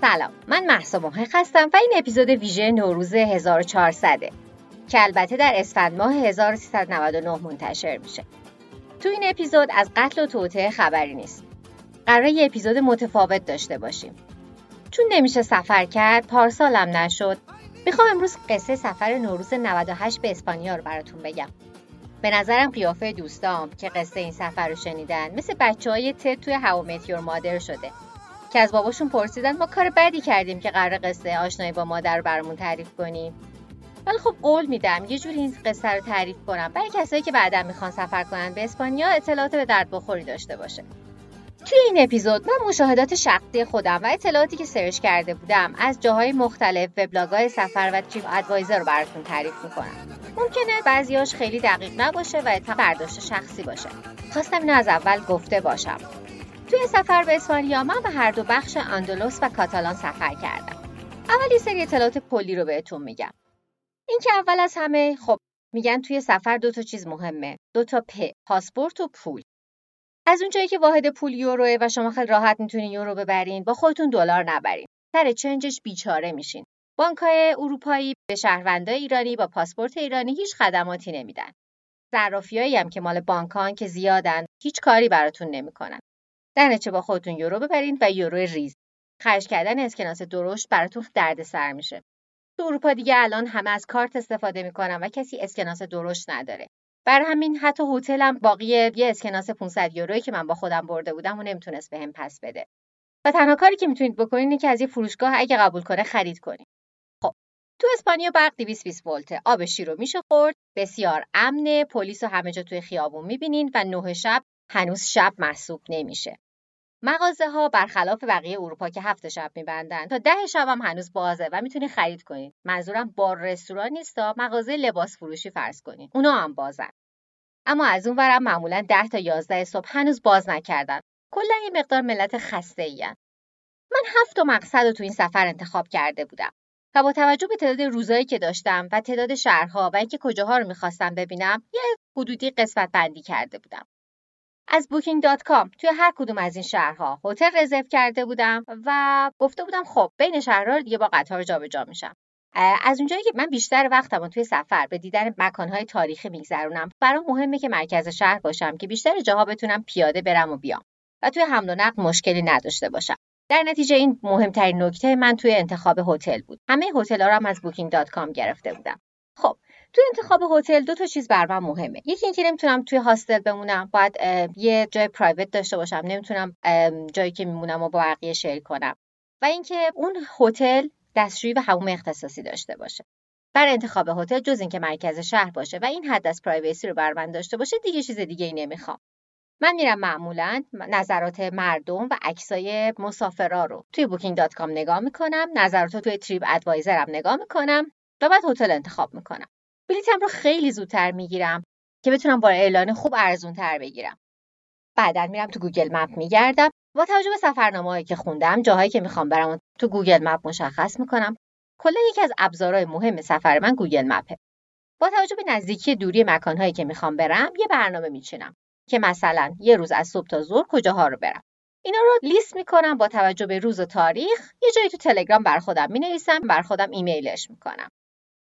سلام من محسا محق هستم و این اپیزود ویژه نوروز 1400 که البته در اسفند ماه 1399 منتشر میشه. تو این اپیزود از قتل و توطعه خبری نیست. قرار یه اپیزود متفاوت داشته باشیم. چون نمیشه سفر کرد پارسالم نشد می‌خوام امروز قصه سفر نوروز 98 به اسپانیا رو براتون بگم. به نظرم قیافه دوستام که قصه این سفر رو شنیدن مثل بچه های تد توی هوا متیور مادر شده. که از باباشون پرسیدن ما کار بدی کردیم که قرار قصه آشنایی با مادر رو برامون تعریف کنیم. ولی خب قول میدم یه جوری این قصه رو تعریف کنم. برای کسایی که بعدا می‌خوان سفر کنن به اسپانیا اطلاعات به درد بخوری داشته باشه. توی این اپیزود من مشاهدات شخصی خودم و اطلاعاتی که سرچ کرده بودم از جاهای مختلف وبلاگ‌های سفر و تریپ ادوایزر رو براتون تعریف می‌کنم. ممکنه بعضیاش خیلی دقیق نباشه و برداشت شخصی باشه. خواستم اینو از اول گفته باشم. توی سفر به اسپانیا من به هر دو بخش اندلس و کاتالان سفر کردم. اول یه سری اطلاعات کلی رو بهتون میگم. اینکه اول از همه خب میگن توی سفر دو تا چیز مهمه. دو تا پ پاسپورت و پول. از اونجایی که واحد پول یوروه و شما خیلی راحت می‌تونین یورو ببرین با خودتون دلار نبرین. سر چنجش بیچاره میشین. بانکهای اروپایی به شهروندای ایرانی با پاسپورت ایرانی هیچ خدماتی نمیدن. صرافیایی هم که مال بانکان که زیادن هیچ کاری براتون نمی‌کنن. در نتیجه با خودتون یورو ببرین و یورو ریز. خرج کردن اسکناس درشت براتون دردسر میشه. تو اروپا دیگه الان همه از کارت استفاده می‌کنن و کسی اسکناس درشت نداره. بر همین حتی هتلم باقی یه اسکناس 500 یورویی که من با خودم برده بودم و نمی‌تونست بهم پس بده. و تنها کاری که می‌تونید بکنید اینه که از یه فروشگاه اگه قبول کنه خرید کنید خب تو اسپانیا برق 220 ولته. آب شیر میشه خورد. بسیار امنه. پلیس رو همه جا توی خیابون می‌بینین و نه شب هنوز شب محسوب نمیشه. مغازه ها برخلاف بقیه اروپا که هفت شب میبندن تا ده شب هم هنوز بازه و می‌تونید خرید کنید. منظورم بار رستوران نیست مغازه لباس فروشی فرض کنید. اونا هم بازن. اما از اون ورم معمولا ده تا یازده صبح هنوز باز نکردن. کلا یه مقدار ملت خسته این. من هفت تا مقصد رو تو این سفر انتخاب کرده بودم و با توجه به تعداد روزایی که داشتم و تعداد شهرها و اینکه کجاها رو می‌خواستم ببینم یه حدودی قسمت بندی کرده بودم. از booking.com توی هر کدوم از این شهرها هتل رزرو کرده بودم و گفته بودم خب بین شهرها دیگه با قطار جابجا میشم. از اونجایی که من بیشتر وقتم توی سفر به دیدن مکانهای تاریخی میگذرونم برام مهمه که مرکز شهر باشم که بیشتر جاها بتونم پیاده برم و بیام و توی حمل و نقل مشکلی نداشته باشم. در نتیجه این مهمترین نکته من توی انتخاب هتل بود. همه هتل‌ها رو هم از booking.com گرفته بودم. خب تو انتخاب هتل دو تا چیز بر من مهمه. یکی اینکه نمی‌تونم توی هاستل بمونم باید یه جای پرایوت داشته باشم. نمی‌تونم جایی که میمونم و با بقیه شیر کنم. و اینکه اون هتل دستشویی و حموم اختصاصی داشته باشه. بر انتخاب هتل جز اینکه مرکز شهر باشه و این حد از پرایوسی رو بر من داشته باشه دیگه چیز دیگه ای نمی‌خوام. من میرم معمولا نظرات مردم و عکسای مسافرا رو توی Booking.com نگاه می‌کنم نظرات رو توی TripAdvisor م نگاه می‌کنم و بعد هتل انتخاب می‌کنم. بلیتم رو خیلی زودتر می‌گیرم که بتونم با اعلان خوب ارزون تر بگیرم. بعدا میرم تو Google Map میگردم. با توجه به سفرنامه‌هایی که خوندم جاهایی که می‌خوام برم تو Google Map مشخص می‌کنم کلا یکی از ابزارهای مهم سفر من Google Map ه. با توجه به نزدیکی دوری مکانهایی که می‌خوام برم یه برنامه میچینم که مثلا یه روز از صبح تا ظهر کجاها رو برم. اینا رو لیست می‌کنم با توجه به روز و تاریخ. یه جایی تو تلگرام بر خودم می‌نویسم بر خودم ایمیلش می‌کنم.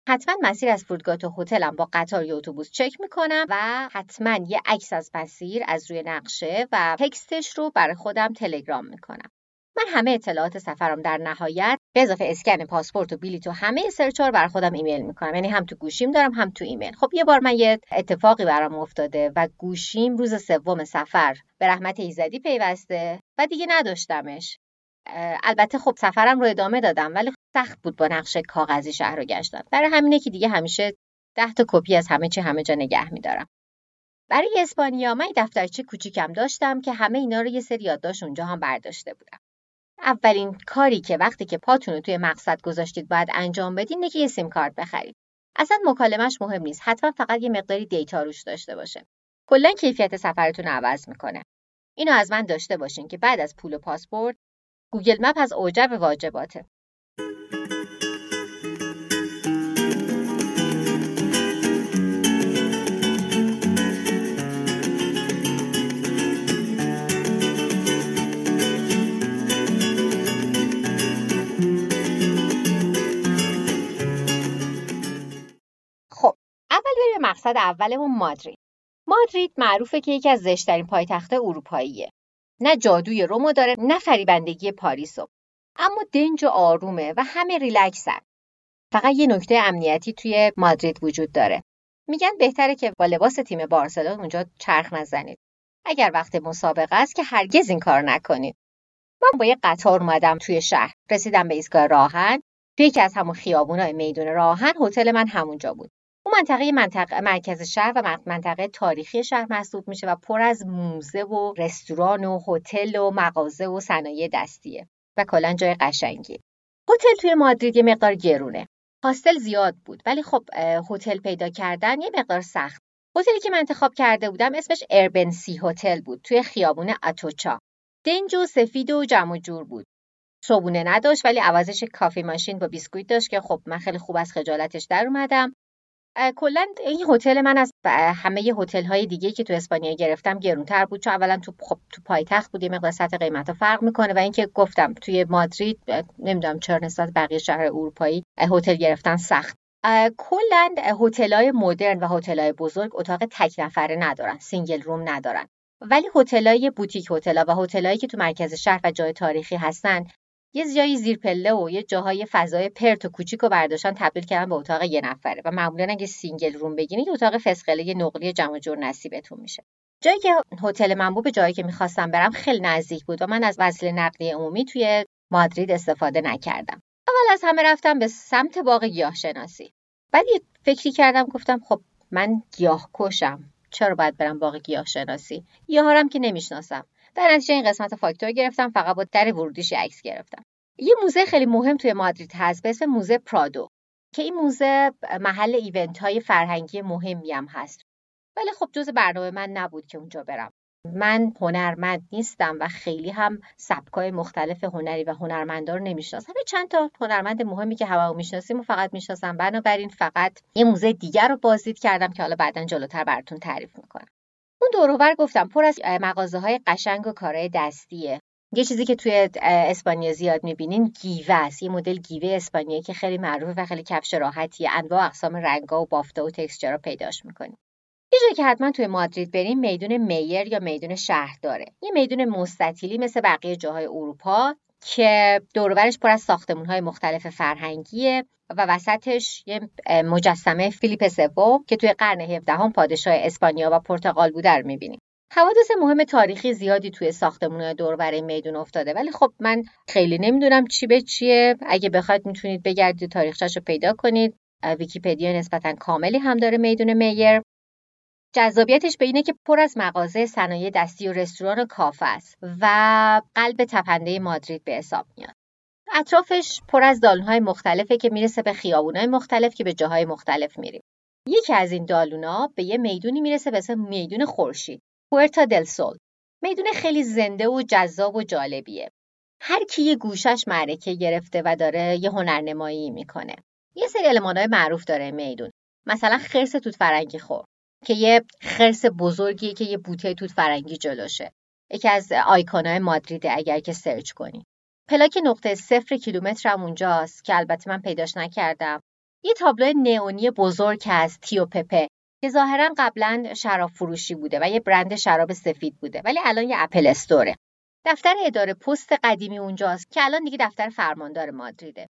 حتما مسیر از فرودگاه تا هتلم با قطار یا اتوبوس چک می‌کنم و حتما یه عکس از مسیر از روی نقشه و text ش رو برای خودم تلگرام می‌کنم. من همه اطلاعات سفرم در نهایت به اضافه اسکن پاسپورت و بلیط و همه search ها رو بر خودم ایمیل می‌کنم. یعنی هم تو گوشیم دارم هم تو ایمیل. خب یه بار من یه اتفاقی برام افتاده و گوشیم روز سوم سفر به رحمت ایزدی پیوسته و دیگه نداشتمش. البته خب سفرم رو ادامه دادم ولی سخت بود با نقشه کاغذی شهر رو گشتن. برای همینه که دیگه همیشه ده تا کپی از همه چی همه جا نگه میدارم. برای اسپانیا من دفترچه کوچیکم داشتم که همه اینا رو یه سری یادداشت اونجا هم برداشته بودم. اولین کاری که وقتی که پاتون رو توی مقصد گذاشتید باید انجام بدین اینه که یه سیم کارت بخرید. اصلا مکالمش مهم نیست حتما فقط یه مقداری دیتا روش داشته باشه. کلا کیفیت سفرتون عوض می‌کنه. اینو از من داشته باشین که بعد از پول و پاسپورت گوگل مپ از اوجب واجباته. درصد اولمون مادرید. مادرید معروفه که یکی از زشترین پایتخت اروپاییه. نه جادوی رومو داره نه فریبندگی پاریسو. اما دنج و آرومه و همه ریلکسن. فقط یه نکته امنیتی توی مادرید وجود داره. میگن بهتره که با لباس تیم بارسلون اونجا چرخ نزنید. اگر وقت مسابقه است که هرگز این کار نکنید. من با یه قطار اومدم توی شهر. رسیدم به ایستگاه راهن. توی یکی از همون خیابونای میدون راهن هتل من همونجا بود. اون منطقه منطقه مرکز شهر و منطقه تاریخی شهر محسوب میشه و پر از موزه و رستوران و هتل و مغازه و صنایع دستیه و کلا جای قشنگی. هتل توی مادرید یه مقدار گرونه. هاستل زیاد بود ولی خب هتل پیدا کردن یه مقدار سخت. هتلی که من انتخاب کرده بودم اسمش اربنسی هتل بود توی خیابون اتوچا. دنج و سفید و جمع جور بود. صبونه نداشت ولی عوضش coffee machine با بیسکویت داشت که خب من خیلی خوب از خجالتش در اومدم. کلا این هتل من از همه هتل های دیگه که تو اسپانیا گرفتم گرونتر بود. چون اولا تو خب تو پایتخت بود یه مقدار سطح قیمت فرق می‌کنه و اینکه گفتم توی مادرید نمی‌دونم چرا نسبت بقیه شهر اروپایی هتل گرفتن سخت. کلا های مدرن و های بزرگ اتاق تک نفره ندارن single room ندارن. ولی های boutique hotel ها و هتل‌هایی که تو مرکز شهر و جای تاریخی هستن یه جایی زیر پله و یه جاهای فضای پرت و کوچیک و برداشتن تبدیل کردن به اتاق یه نفره. و معمولا اگه single room بگیرید اتاق فسقله نقلی جمع جور نصیبتون میشه. جایی که هتل من بود به جایی که می‌خواستم برم خیلی نزدیک بود و من از وسیله نقلیه عمومی توی مادرید استفاده نکردم. اول از همه رفتم به سمت باغ گیاه شناسی بعد یه فکری کردم گفتم خب من گیاه کشم چرا باید برم باغ گیاه شناسی گیاهارم که نمی‌شناسم. در نتیجه این قسمت فاکتور گرفتم فقط با در ورودیش عکس گرفتم. یه موزه خیلی مهم توی مادرید هست به اسم موزه پرادو که این موزه محل ایونت های فرهنگی مهمی هم هست. ولی خب جز برنامه من نبود که اونجا برم. من هنرمند نیستم و خیلی هم سبکای مختلف هنری و هنرمندا رو نمی‌شناسم. چند تا هنرمند مهمی که همه می‌شناسیم و فقط می‌شناسم. بنابراین فقط یه موزه دیگر رو بازدید کردم که حالا بعدا جلوتر براتون تعریف می‌کنم. اون دوروبر گفتم پر از مغازه های قشنگ و کارهای دستیه. یه چیزی که توی اسپانیا زیاد می‌بینین گیوه است. یه مدل گیوه اسپانیایی که خیلی معروفه و خیلی کفش راحتیه. انواع اقسام رنگا و بافتا و تکسچرها پیداش می‌کنیم یه جایی که حتما توی مادرید بریم میدون میر یا میدون شهر داره یه میدون مستطیلی مثل بقیه جاهای اروپا. که دورورش پر از ساختمون های مختلف فرهنگیه و وسطش یه مجسمه فیلیپ سوم که توی قرن 17 پادشاه اسپانیا و پرتغال بوده رو می‌بینیم. حوادث مهم تاریخی زیادی توی ساختمون دور برای میدون افتاده. ولی خب من خیلی نمی‌دونم چی به چیه. اگه بخواید می‌تونید بگردید تاریخچه‌شو پیدا کنید. ویکیپدیا نسبتا کاملی هم داره میدون میر. جذابیتش به اینه که پر از مغازه صنایع دستی و رستوران و کافه است و قلب تپنده مادرید به حساب میاد. اطرافش پر از دالونهای مختلفه که می‌رسه به خیابونهای مختلف که به جاهای مختلف میریم. یکی از این دالونا به یه می‌دونی می‌رسه به اسم میدون خورشید پورتا دل سول. میدون خیلی زنده و جذاب و جالبیه. هر کی یه گوشش معرکه گرفته و داره یه هنرنمایی می‌کنه. یه سری المانهای معروف داره میدون. مثلا خرس توت فرنگی خور. که یه خرس بزرگیه که یه بوته توت فرنگی جلوشه یکی از آیکونهای مادریده اگر که سرچ کنی. پلاک نقطه صفر کیلومتر هم اونجاست که البته من پیداش نکردم. یه تابلو نئونی بزرگ هست تیو پپه که ظاهرا قبلا شراب فروشی بوده و یه برند شراب سفید بوده ولی الان یه اپل استوره. دفتر اداره پست قدیمی اونجاست که الان دیگه دفتر فرماندار مادریده.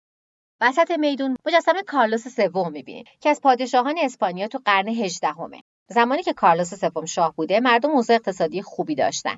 وسط میدون مجسمه کارلوس سوم می‌بینید که از پادشاهان اسپانیا تو قرن هجدهمه. زمانی که کارلوس سوم شاه بوده مردم اوضاع اقتصادی خوبی داشتن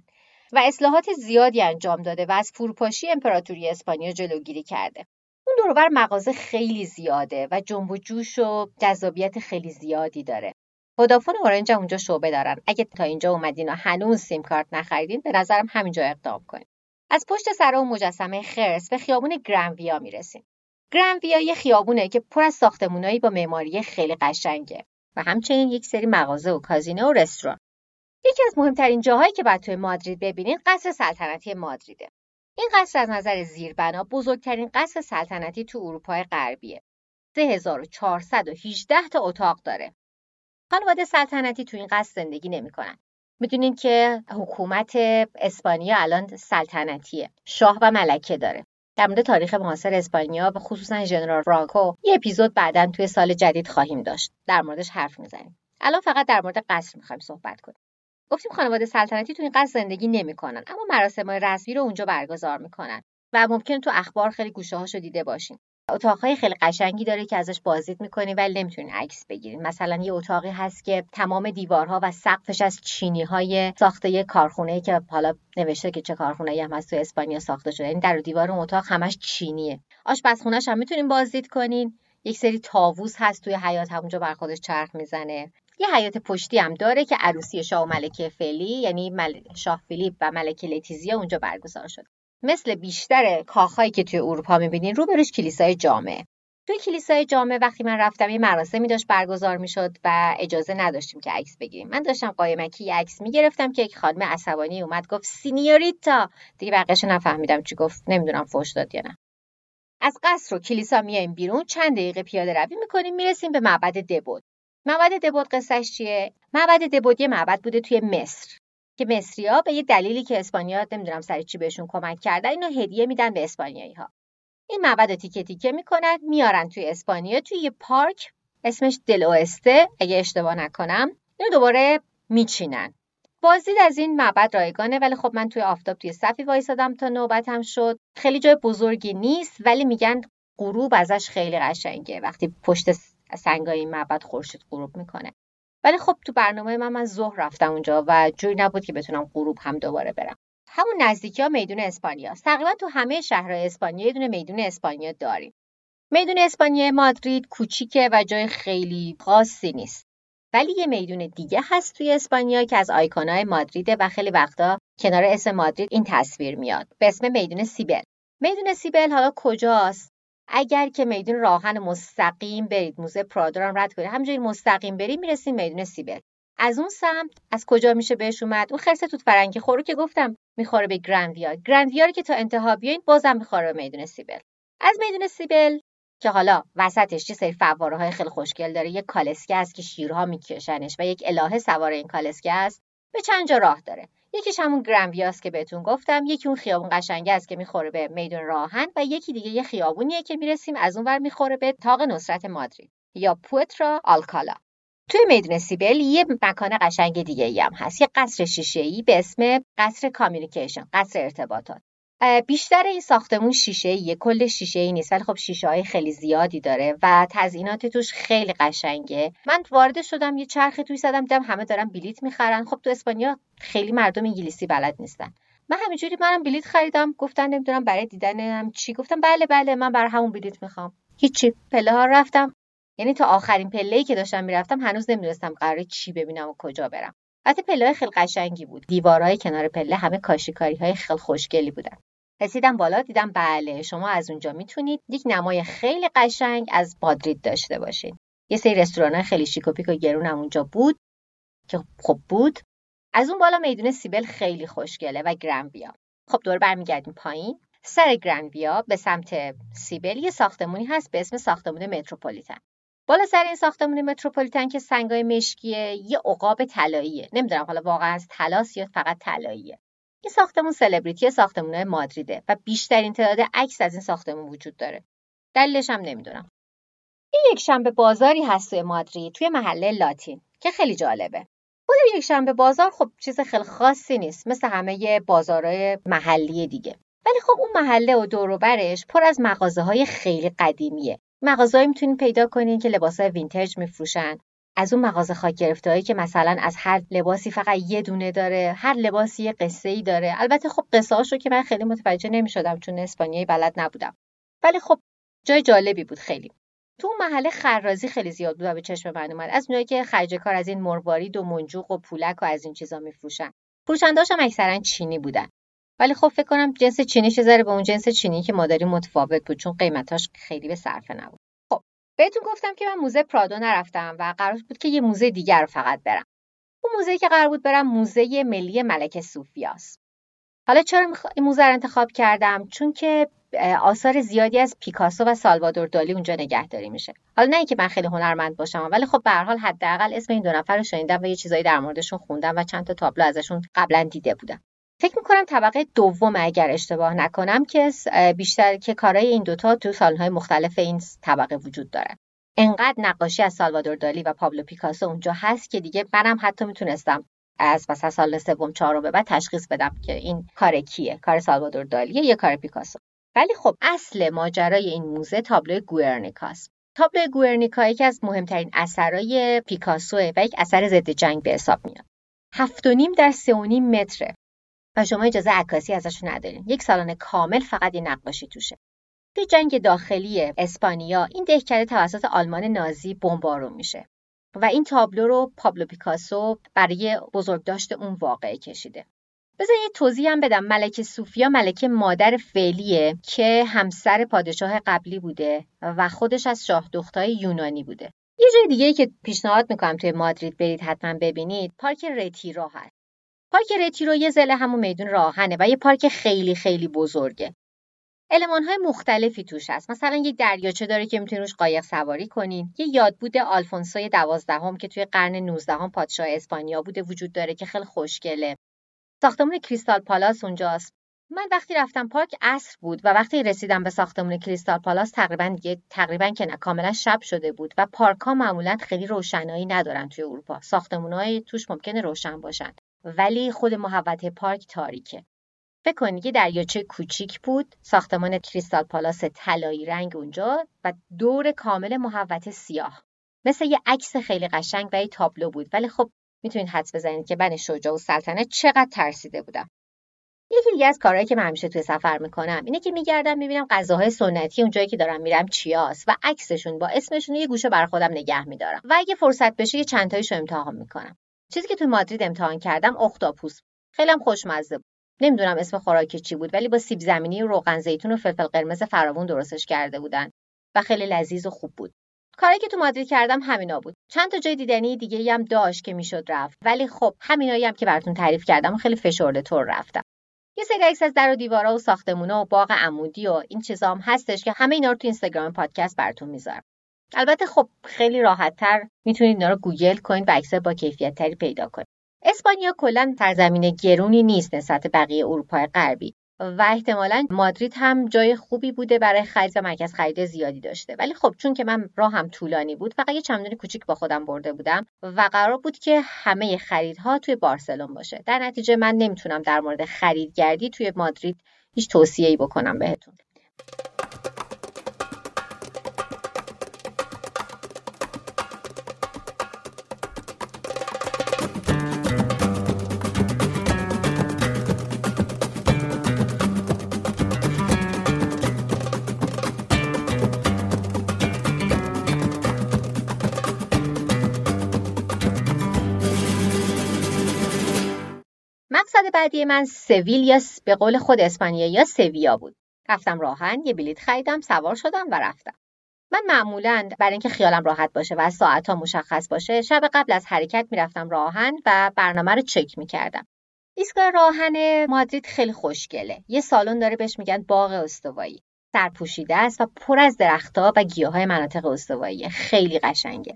و اصلاحات زیادی انجام داده و از فروپاشی امپراتوری اسپانیا جلوگیری کرده. اون دوربر مغازه خیلی زیاده و جنب و جوش و جذابیت خیلی زیادی داره. ودافون اورنج اونجا شعبه دارن. اگه تا اینجا اومدین و هنوز سیم کارت نخریدین به نظرم همینجا اقدام کنید از پشت سر و مجسمه خرس به خیابون گرانویا می‌رسیم. گرانویا یه خیابونه که پر از ساختمونایی با معماری خیلی قشنگه. و همچنین یک سری مغازه و کازینه و رستوران. یکی از مهمترین جاهایی که باید توی مادرید ببینید قصر سلطنتی مادریده. این قصر از نظر زیربنا بزرگترین قصر سلطنتی تو اروپای غربیه. 3418 تا اتاق داره. خانواده سلطنتی تو این قصر زندگی نمی‌کنن. می‌دونین که حکومت اسپانیا الان سلطنتیه. شاه و ملکه داره. در مورد تاریخ معاصر اسپانیا و خصوصا ژنرال فرانکو یه اپیزود بعدا توی سال جدید خواهیم داشت. در موردش حرف می‌زنیم. الان فقط در مورد قصر می‌خوایم صحبت کنیم. گفتیم خانواده سلطنتی تو این قصر زندگی نمی‌کنن اما مراسم رسمی رو اونجا برگزار می‌کنن و ممکن تو اخبار خیلی گوشه هاشو دیده باشین اتاقهای خیلی قشنگی داره که ازش بازدید می‌کنین ولی نمی‌تونین عکس بگیرین مثلا یه اتاقی هست که تمام دیوارها و سقفش از چینی های ساخته یه کارخونه که حالا نوشته که چه کارخونه هم هست تو اسپانیا ساخته شده. این در دیوار اون اتاق همش چینیه. آشپزخونهش هم می‌تونین بازدید کنین. یک سری تاووز هست توی حیات همونجا بر خودش چرخ می‌زنه. یه حیاط پشتی هم داره که عروسی شاه و ملکه فلی یعنی مل... شاه فیلیپ و ملکه لتیزیا اونجا برگزار شد مثل بیشتر کاخهایی که توی اروپا می‌بینین روبروش کلیسای جامعه توی کلیسای جامعه وقتی من رفتم یه مراسمی داشت برگزار می‌شد و اجازه نداشتیم که عکس بگیریم. من داشتم قایمکی عکس می‌گرفتم که یک خانم عصبانی اومد گفت señorita. دیگه بقیه‌اش نفهمیدم چی گفت. نمی‌دونم فوش داد یا نه. از قصر و کلیسا میایم بیرون چند دقیقه پیاده روی می‌کنیم می‌رسیم به معبد دبود. معبد دبود قصهش چیه؟ معبد دبود یه معبد بوده توی مصر. که مصریا به یه دلیلی که اسپانیا نمی‌دونم سر چی بهشون کمک کردن اینو هدیه میدن به اسپانیایی ها این معبد رو تیکه تیکه می‌کنن میارن توی اسپانیا توی یه پارک اسمش دلوسته اگه اشتباه نکنم اینو دوباره میچینن. بازدید از این معبد رایگانه ولی خب من توی آفتاب توی صفی وایسادم تا نوبتم شد. خیلی جای بزرگی نیست ولی میگن غروب ازش خیلی قشنگه. وقتی پشت سنگای این معبد خورشید غروب می‌کنه. ولی خب تو برنامه من من ظهر رفتم اونجا و جوری نبود که بتونم غروب هم دوباره برم. همون نزدیکی ها میدون اسپانیا تقریبا تو همه شهرهای اسپانیا یه دونه میدون اسپانیا داریم. میدون اسپانیا مادرید کوچیکه و جای خیلی خاصی نیست. ولی یه میدون دیگه هست توی اسپانیا که از آیکونای مادریده و خیلی وقتا کنار اسم مادرید این تصویر میاد. به اسم میدون سیبل. میدون سیبل حالا کجاست؟ اگر که میدون راه‌آهن مستقیم برید موزه پرادو رد کنید. همینجوری مستقیم برید می‌رسید میدون سیبل. از اون سمت از کجا میشه بهش اومد؟ اون خرس توت فرنگی خورو که گفتم می‌خوره به گرندویا گرندویا که تا انتها بیاین بازم می‌خوره به میدون سیبل. از میدون سیبل که حالا وسطش یه سری فواره های خیلی خوشگل داره. یک کالسکه است که شیرها میکشنش و یک الهه سوار این کالسکه است. به چند جا راه داره. یکیش همون گرن ویاس که بهتون گفتم یکی اون خیابون قشنگه است که می‌خوره به میدون راهن و یکی دیگه یه خیابونیه که می‌رسیم از اون ور می‌خوره به طاق نصرت مادرید یا پوئرتا آلکالا. توی میدون سیبلس یه مکان قشنگ دیگه ای هم هست یه قصر شیشه ای به اسم قصر communication قصر ارتباطات. بیشتر این ساختمون شیشه ایه کل شیشه ای نیست. ولی خب شیشه های خیلی زیادی داره و تزئینات توش خیلی قشنگه. من وارد شدم یه چرخ توش زدم دیدم همه دارن بلیت می‌خرن. خب تو اسپانیا خیلی مردم انگلیسی بلد نیستن. من همینجوری منم بلیت خریدم. گفتن نمی‌دونم برای دیدنم چی. گفتم بله بله من برای همون بلیت می‌خوام. هیچی. پله ها رفتم. یعنی تا آخرین پله ای که داشتم می‌رفتم هنوز نمی‌دونستم قراره چی ببینم و کجا برم. حتی پله خیلی قشنگی بود. دیوارهای کنار پله همه کاشیکاری های خیلی خوشگلی بودن. رسیدم بالا دیدم بله شما از اونجا می‌تونید یک نمای خیلی قشنگ از مادرید داشته باشین یه سری رستوران خیلی شیک و پیک و گرون هم اونجا بود که خب بود. از اون بالا میدون سیبل خیلی خوشگله و گرنویا خب دور برمیگردیم پایین. سر گرنویا به سمت سیبل یه ساختمونی هست به اسم ساختمون متروپولیتن. بالا سر این ساختمون متروپولیتن که سنگای مشکیه یه عقاب طلاییه. نمی‌دونم حالا واقعا از طلاست یا فقط طلاییه. این ساختمون سلبریتی ساختمون مادریده و بیشترین تعداد عکس از این ساختمون وجود داره. دلیلش هم نمی‌دونم. این یک شنبه بازاری هست توی مادرید توی محله لاتین که خیلی جالبه. خود یک شنبه بازار خب چیز خیلی خاصی نیست مثل همه بازارهای محلی دیگه. ولی خب اون محله و دور برش پر از مغازه های خیلی قدیمیه. مغازه‌ای می‌تونید پیدا کنین که لباسای وینتج میفروشن از اون مغازه خاک گرفته که مثلا از هر لباسی فقط یه دونه داره هر لباسی یه قصه ای داره. البته خب قصه رو که من خیلی متوجه نمی‌شدم چون اسپانیایی بلد نبودم. ولی خب جای جالبی بود خیلی. تو اون محله خرازی خیلی زیاد بود و به چشم من اومد. از اونایی که خرج کار از این مروارید و منجوق و پولک و از این چیزا میفروشن. فروشنده‌هاش هم اکثرا چینی بودن. ولی خب فکر کنم جنس چینی چه به اون جنس چینی که ما داریم متفاوت بود چون قیمتاش خیلی به صرفه نبود. بهتون گفتم که من موزه پرادو نرفتم و قرار بود که یه موزه دیگر رو فقط برم. اون موزه که قرار بود برم موزه ملی ملک صوفیاست. حالا چرا این موزه رو انتخاب کردم؟ چون که آثار زیادی از پیکاسو و سالوادور دالی اونجا نگهداری میشه. حالا نه اینکه من خیلی هنرمند باشم ولی خب به حال حداقل اسم این دو نفر رو شنیدم و یه چیزایی در موردشون خوندم و چند تا تابلو ازشون قبلا دیده بودم. فکر می‌کنم طبقه دوم اگر اشتباه نکنم که بیشتر که کارهای این دوتا تو سالهای مختلف این طبقه وجود داره. انقدر نقاشی از سالوادور دالی و پابلو پیکاسو اونجا هست که دیگه منم حتی می‌تونستم از مثلا سال سوم چهارم به بعد تشخیص بدم که این کار کیه. کار سالوادور دالیه یا کار پیکاسو. ولی خب اصل ماجرای این موزه تابلو گوئرنیکاست. تابلو گوئرنیکا یکی از مهمترین اثرای پیکاسو و یک اثر ضد جنگ به حساب میاد. هفت و نیم در سه و نیم متره. و شما اجازه عکاسی ازش ندارین. یک سالن کامل فقط این نقاشی توشه. توی جنگ داخلی اسپانیا این دهکده توسط آلمان نازی بمبارون میشه. و این تابلو رو پابلو پیکاسو برای بزرگداشت اون واقعه کشیده. بذار یه توضیح هم بدم. ملکه سوفیا ملکه مادر فعلیه که همسر پادشاه قبلی بوده و خودش از شاه دختای یونانی بوده. یه جای دیگه که پیشنهاد می‌کنم توی مادرید برید حتما ببینید پارک رتیرو هست. پارک رتیرو یه زله همون میدون راهنه و یه پارک خیلی خیلی بزرگه. علمان های مختلفی توش هست. مثلا یک دریاچه داره که می‌تونی روش قایق سواری کنین یه یادبود آلفونسوی دوازدهم که توی قرن 19 پادشاه اسپانیا بوده وجود داره که خیلی خوشگله. ساختمون کریستال پالاس اونجاست. من وقتی رفتم پارک عصر بود و وقتی رسیدم به ساختمون کریستال پالاس تقریبا دیگه تقریبا که نه کاملا شب شده بود و پارک ها معمولا خیلی روشنایی ندارن توی اروپا. های توش ممکنه روشن باشن. ولی خود محوطه پارک تاریکه. فکر کنید یه دریاچه کوچیک بود ساختمان کریستال پالاس طلایی رنگ اونجا و دور کامل محوطه سیاه. مثل یه عکس خیلی قشنگ و یه تابلو بود. ولی خب می‌تونید حدس بزنید که بن شجاع و سلطنت چقدر ترسیده بودم. یکی دیگه از کارهایی که من همیشه توی سفر می‌کنم. اینه که میگردم می‌بینم غذاهای سنتی اونجایی که دارم میرم چیاست و عکسشون با اسمشون یه گوشه بر خودم نگه میدارم. و اگه فرصت بشه یه چند تایشو امتحان می‌کنم. چیزی که توی مادرید امتحان کردم اختاپوس خیلی هم خوشمزه بود. نمی‌دونم اسم خوراک چی بود ولی با سیب زمینی و روغن زیتون و فلفل قرمز فراوون درستش کرده بودن و خیلی لذیذ و خوب بود. کاری که تو مادرید کردم همینا بود. چند تا جای دیدنی دیگه هم داشت که می‌شد رفت. ولی خب همینایی هم که براتون تعریف کردم و خیلی فشرده طور رفتم. یه سری عکس از در و دیوارا و ساختمونا و باغ عمودی و این چیزا هم هستش که همه اینا رو تو اینستاگرام پادکست براتون می‌ذارم. البته خب خیلی راحتتر می‌تونید اینا رو گوگل کنید و عکس با کیفیت تری پیدا کنید. اسپانیا کلا سرزمین گرونی نیست نسبت بقیه اروپای غربی و احتمالا مادرید هم جای خوبی بوده برای خرید و مرکز خرید زیادی داشته. ولی خب چون که من راه هم طولانی بود فقط یه چمدون کوچیک با خودم برده بودم و قرار بود که همه خریدها توی بارسلون باشه. در نتیجه من نمی‌تونم در مورد خریدگردی توی مادرید هیچ توصیه‌ای بکنم بهتون. بعدی من سویل یا به قول خود اسپانیا یا سویا بود. رفتم راهن یه بلیت خریدم سوار شدم و رفتم. من معمولا برای اینکه خیالم راحت باشه و ساعت ها مشخص باشه شب قبل از حرکت می‌رفتم راهن و برنامه رو چک می‌کردم. ایستگاه راهن مادرید خیلی خوشگله. یه سالن داره بهش میگن باغ استوایی. سرپوشیده است و پر از درختها و گیاهای مناطق استوایی خیلی قشنگه.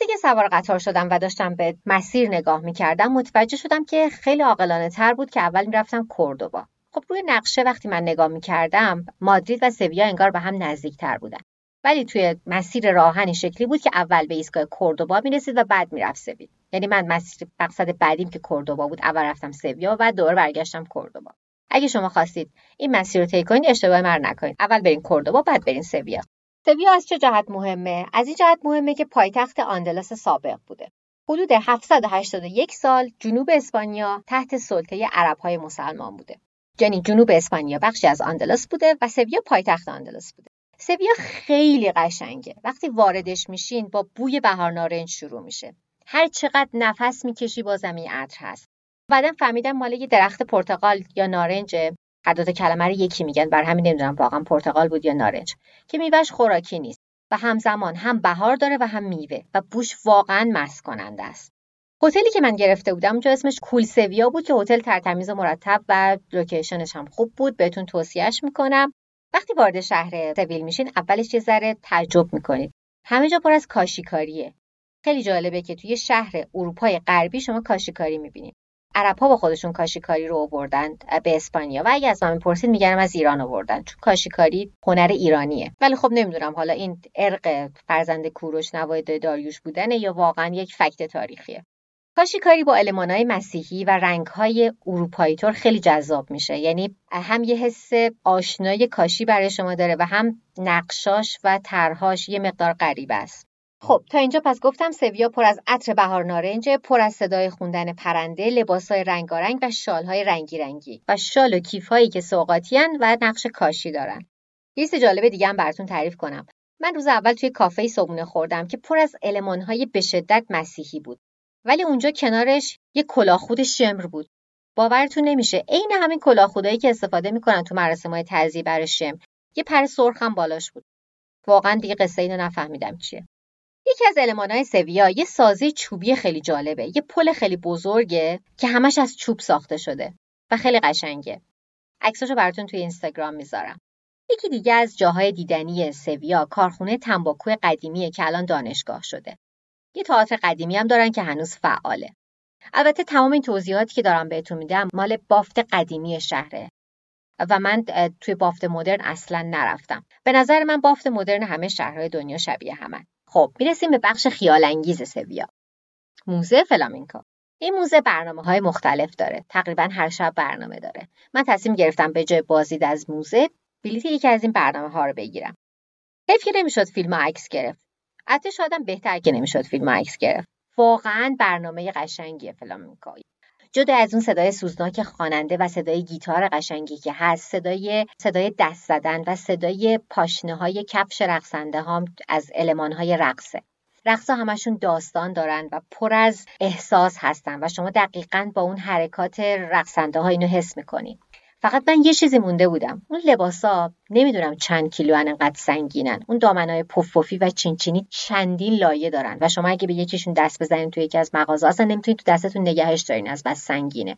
وقتی که سوار قطار شدم و داشتم به مسیر نگاه می‌کردم متوجه شدم که خیلی عاقلانه تر بود که اول می‌رفتم کوردوبا خب روی نقشه وقتی من نگاه می‌کردم مادرید و سویا انگار به هم نزدیکتر بودن. ولی توی مسیر راهنی شکلی بود که اول به ایستگاه کوردوبا می‌رسید و بعد می‌رفت سویل یعنی من مسیر مقصد بعدیم که کوردوبا بود اول رفتم سویا و دور برگشتم کوردوبا اگه شما خواستید این مسیر رو طی کنید اشتباه من نکنید. اول برین کوردوبا بعد برین سویا. سویا از چه جهت مهمه؟ از این جهت مهمه که پایتخت آندلس سابق بوده. حدود 781 سال جنوب اسپانیا تحت سلطه عربهای مسلمان بوده. یعنی جنوب اسپانیا بخشی از آندلس بوده و سویا پایتخت آندلس بوده. سویا خیلی قشنگه. وقتی واردش میشین با بوی بهار نارنج شروع میشه. هر چقدر نفس می‌کشی با زمین عطر هست. بعدا فهمیدم مال یه درخت پرتقال یا نارنج هر دو کلمه رو یکی میگن بر همین نمی‌دونم واقعا پرتقال بود یا نارنج که میوهش خوراکی نیست. و همزمان هم بهار داره و هم میوه و بوش واقعا مست کننده است. هتلی که من گرفته بودم اونجا اسمش کول سویا بود که هتل ترتمیز و مرتب و لوکیشنش هم خوب بود. بهتون توصیهش می‌کنم. وقتی وارد شهر سویل میشین اولش یه ذره تعجب می‌کنید. همه جا پر از کاشیکاریه. خیلی جالبه که توی شهر اروپای غربی شما کاشیکاری می‌بینید. عرب ها با خودشون کاشیکاری رو آوردن به اسپانیا و اگه از من می‌پرسید میگن از ایران آوردن. چون کاشیکاری هنر ایرانیه. ولی خب نمی‌دونم حالا این ارق فرزند کوروش نواید داریوش بودنه یا واقعا یک فکت تاریخیه. کاشیکاری با های مسیحی و رنگهای اروپایی طور خیلی جذاب میشه. یعنی هم یه حس آشنای کاشی برای شما داره و هم نقشاش و طرحهاش یه مقدار غریب است. خب تا اینجا پس گفتم سویا پر از عطر بهار نارنج پر از صدای خوندن پرنده لباسهای رنگارنگ و شالهای رنگی رنگی و شال و کیفهایی که سوقاتیان و نقش کاشی دارن. لیست جالب دیگه هم براتون تعریف کنم. من روز اول توی کافه صبونه خوردم که پر از المانهای به شدت مسیحی بود. ولی اونجا کنارش یه کلاهخود شمر بود. باورتون نمیشه عین همین کلاهخودایی که استفاده می‌کنن تو مراسم های تعزیه برای شمر. یه پر سرخ هم بالاش بود. واقعا دیگه قصه اینو نفهمیدم چیه. یکی از های سویا یه سازی چوبی خیلی جالبه یه پل خیلی بزرگه که همش از چوب ساخته شده و خیلی قشنگه. عکساشو براتون توی اینستاگرام می‌ذارم. یکی دیگه از جاهای دیدنی سویا کارخونه تنباکو قدیمیه که الان دانشگاه شده. یه تئاتر قدیمی هم دارن که هنوز فعاله. البته تمام این توضیحاتی که دارم بهتون میدم مال بافت قدیمی شهره. و من توی بافت مدرن اصلا نرفتم. به نظر من بافت مدرن همه شهرهای دنیا شبیه همن خب می‌رسیم به بخش خیال انگیز سویا. موزه فلامینکا این موزه برنامه های مختلف داره. تقریبا هر شب برنامه داره. من تصمیم گرفتم به جای بازدید از موزه بلیت یکی از این برنامه ها رو بگیرم. حیف که نمی‌شد فیلم عکس گرفت. حتی شادم بهتر که نمی‌شد فیلم عکس گرفت. واقعا برنامه قشنگی فلامینکا جدا از اون صدای سوزناک خواننده و صدای گیتار قشنگی که هست صدای صدای دست زدن و صدای پاشنه های کفش رقصنده هم از علمان های رقصه. رقص همشون داستان دارن و پر از احساس هستن و شما دقیقا با اون حرکات رقصنده ها اینو حس می‌کنین فقط من یه چیزی مونده بودم. اون لباسا نمی‌دونم چند کیلو انقدر سنگینن اون دامنای پفپفی و چینچینی چندین لایه دارن و شما اگه به یکیشون دست بزنین توی یکی از مغازه اصلا نمی‌تونید تو دستتون نگهش دارین از بس سنگینه.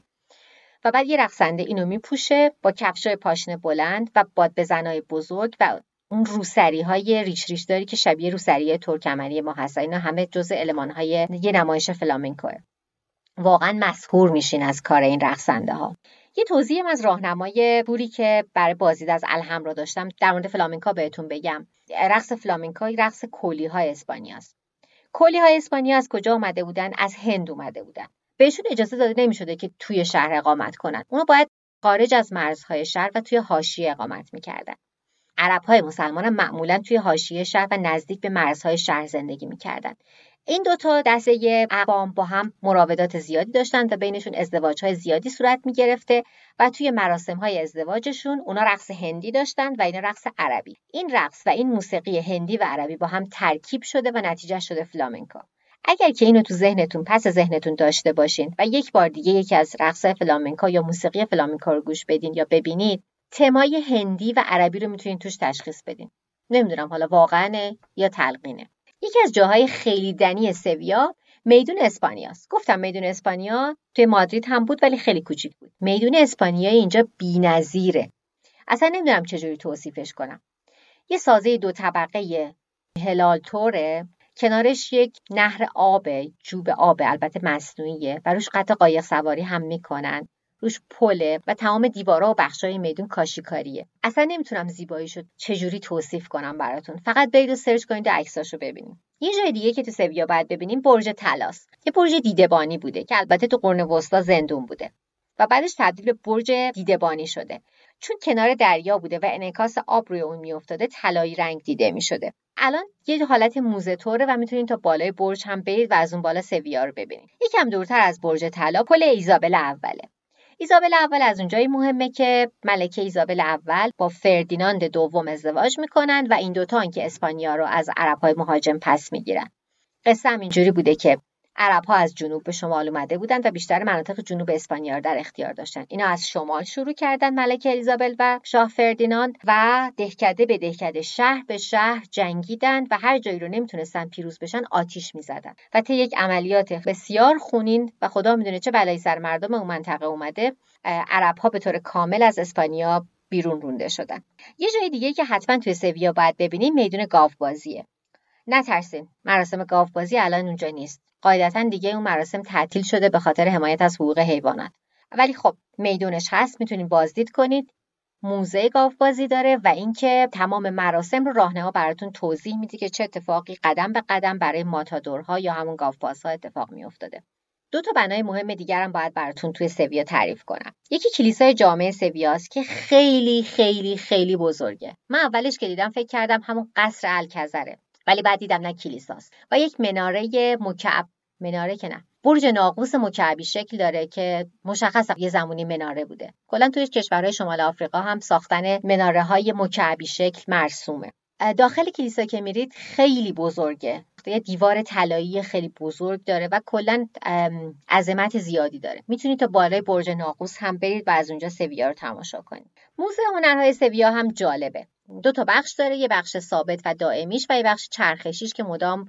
و بعد یه رقصنده اینو میپوشه با کفشای پاشنه بلند و باد بزنای بزرگ و اون روسری های ریش ریش داری که شبیه روسری ترکمنی ما هست. اینا همه جزء المان های یه نمایش فلامنکوه. واقعا مسحور میشین از کار این رقصنده ها یه توضیحم از راهنمای بوری که برای بازدید از الهم را داشتم در مورد فلامینکا بهتون بگم. رقص فلامینکا رقص کولی های اسپانیاست. کولی های اسپانیا از کجا اومده بودن؟ از هند اومده بودن. بهشون اجازه داده نمی‌شده که توی شهر اقامت کنن. اونا باید خارج از مرزهای شهر و توی حاشیه اقامت می‌کردن. عرب های مسلمان هم معمولا توی حاشیه شهر و نزدیک به مرزهای شهر زندگی می‌کردن. این دوتا دسته اقوام با هم مراودات زیادی داشتند و بینشون ازدواج های زیادی صورت می گرفته و توی مراسم های ازدواجشون اونا رقص هندی داشتند و این رقص عربی. این رقص و این موسیقی هندی و عربی با هم ترکیب شده و نتیجه شده فلامنکا اگر که اینو تو ذهنتون پس ذهنتون داشته باشین و یک بار دیگه یکی از رقص فلامنکا یا موسیقی فلامنکا رو گوش بدین یا ببینید تمای هندی و عربی رو می‌تونین توش تشخیص بدین. نمی‌دونم حالا واقعا یا تلقینه. یکی از جاهای خیلی دنی سویا میدون اسپانیاست. گفتم میدون اسپانیا توی مادرید هم بود ولی خیلی کوچیک بود. میدون اسپانیا اینجا بی‌نظیره. اصلا نمی‌دونم چجوری توصیفش کنم. یه سازه دو طبقه هلال توره. کنارش یک نهر آبه جوب آبه البته مصنوعیه. و روش قطع قایق سواری هم می‌کنن. روش پله و تمام دیوارا و بخشای میدون کاشیکاریه. اصلا نمی‌تونم زیباییشو چجوری توصیف کنم براتون. فقط برید و سرچ کنید و عکساشو ببینید. یه جای دیگه که تو سویا باید ببینیم برج تلاس یه برج دیدبانی بوده که البته تو قرن وسطا زندون بوده و بعدش تبدیل به برج دیدبانی شده. چون کنار دریا بوده و انعکاس آب روی اون میافتاده طلایی رنگ دیده می‌شده. الان یه حالت موزه طوره و می‌تونید تا بالای برج هم برید و از اون بالا سویا رو ببینید. یکم دورتر از برج طلا پل ایزابل اوله. ایزابل اول از اونجایی مهمه که ملکه ایزابل اول با فردیناند دوم ازدواج می‌کنن و این دوتا که اسپانیا رو از عربهای مهاجم پس می‌گیرن. قصه هم اینجوری بوده که عرب ها از جنوب به شمال اومده بودند و بیشتر مناطق جنوب اسپانیا رو در اختیار داشتن. اینا از شمال شروع کردن ملکه الیزابل و شاه فردیناند و دهکده به دهکده شهر به شهر جنگیدند و هر جایی رو نمی‌تونستن پیروز بشن آتیش می‌زدن. و طی یک عملیات بسیار خونین و خدا می‌دونه چه بلایی سر مردم اون منطقه اومده عرب ها به طور کامل از اسپانیا بیرون رونده شدن. یه جای دیگه که حتما توی سویا باید ببینیم میدون گاو بازیه نترسین مراسم گاوبازی الان اونجا نیست. قاعدتا دیگه اون مراسم تعطیل شده به خاطر حمایت از حقوق حیوانات. ولی خب میدونش هست می‌تونید بازدید کنید. موزه گاو بازی داره و اینکه تمام مراسم رو راهنما براتون توضیح میده که چه اتفاقی قدم به قدم برای ماتادورها یا همون گاوبازها اتفاق میافتاده. دو تا بنای مهم دیگرم باید براتون توی سویا تعریف کنم. یکی کلیسای جامعه سویاست که خیلی خیلی خیلی بزرگه. من اولش که دیدم فکر کردم همون قصر الکزره. ولی بعد دیدم نه کلیساست و یک مناره مکعب مناره که نه برج ناقوس مکعبی شکل داره که مشخص یه زمانی مناره بوده. کلا توی کشورهای شمال آفریقا هم ساختن مناره های مکعبی شکل مرسومه. داخل کلیسا که میرید خیلی بزرگه. یه دیوار طلایی خیلی بزرگ داره و کلا عظمت زیادی داره. می‌تونید تا بالای برج ناقوس هم برید و از اونجا سویا رو تماشا کنید. موزه هنرهای سویا هم جالبه. دو تا بخش داره یه بخش ثابت و دائمیش و یه بخش چرخشیش که مدام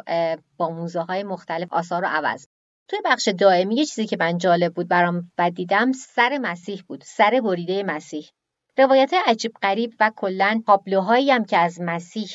با موزه های مختلف آثار رو عوض توی بخش دائمی یه چیزی که من جالب بود برام و دیدم سر مسیح بود سر بریده مسیح. روایت عجیب غریب و کلا تابلوهایی هم که از مسیح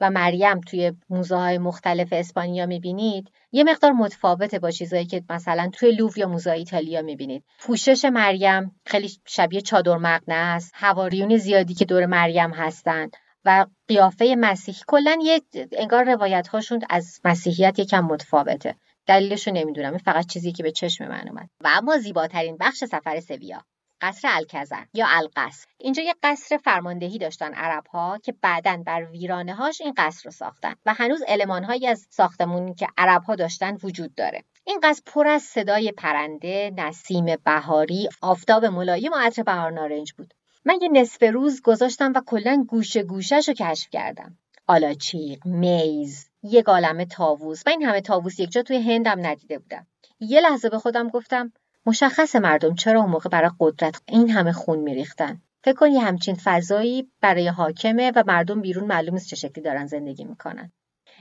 و مریم توی موزه های مختلف اسپانیا می‌بینید یه مقدار متفاوته با چیزهایی که مثلا توی لوو یا موزه ایتالیا می‌بینید. پوشش مریم خیلی شبیه چادر مقنعه است هواریون زیادی که دور مریم هستند و قیافه مسیح کلا یه انگار روایت هاشون از مسیحیت یکم متفاوته. دلیلش رو نمی‌دونم این فقط چیزی که به چشم من اومد. و اما زیباترین بخش سفر سویا. قصر الکزر یا القصر. اینجا یه قصر فرماندهی داشتن عرب ها که بعدا بر ویرانه هاش این قصر رو ساختن و هنوز علمان هایی از ساختمونی که عرب ها داشتن وجود داره. این قصر پر از صدای پرنده نسیم بهاری آفتاب ملایم و عطر بهار نارنج بود. من یه نصف روز گذاشتم و کلا گوشه گوشش رو کشف کردم. آلاچیق میز یه گالمه تاووس و این همه تاووس یک جا توی هندم ندیده بودم. یه لحظه به خودم گفتم مشخص مردم چرا اون موقع برای قدرت این همه خون میریختن. فکر کن یه همچین فضایی برای حاکمه و مردم بیرون معلوم نیست چه شکلی دارن زندگی می‌کنن.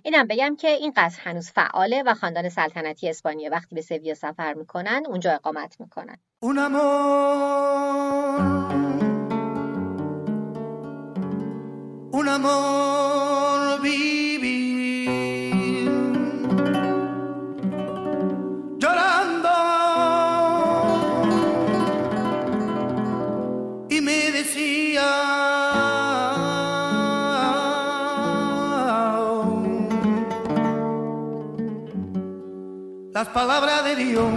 اینم بگم که این قصر هنوز فعاله و خاندان سلطنتی اسپانیا وقتی به سویا سفر می‌کنن اونجا اقامت می‌کنن. Un amor las palabras de Dios.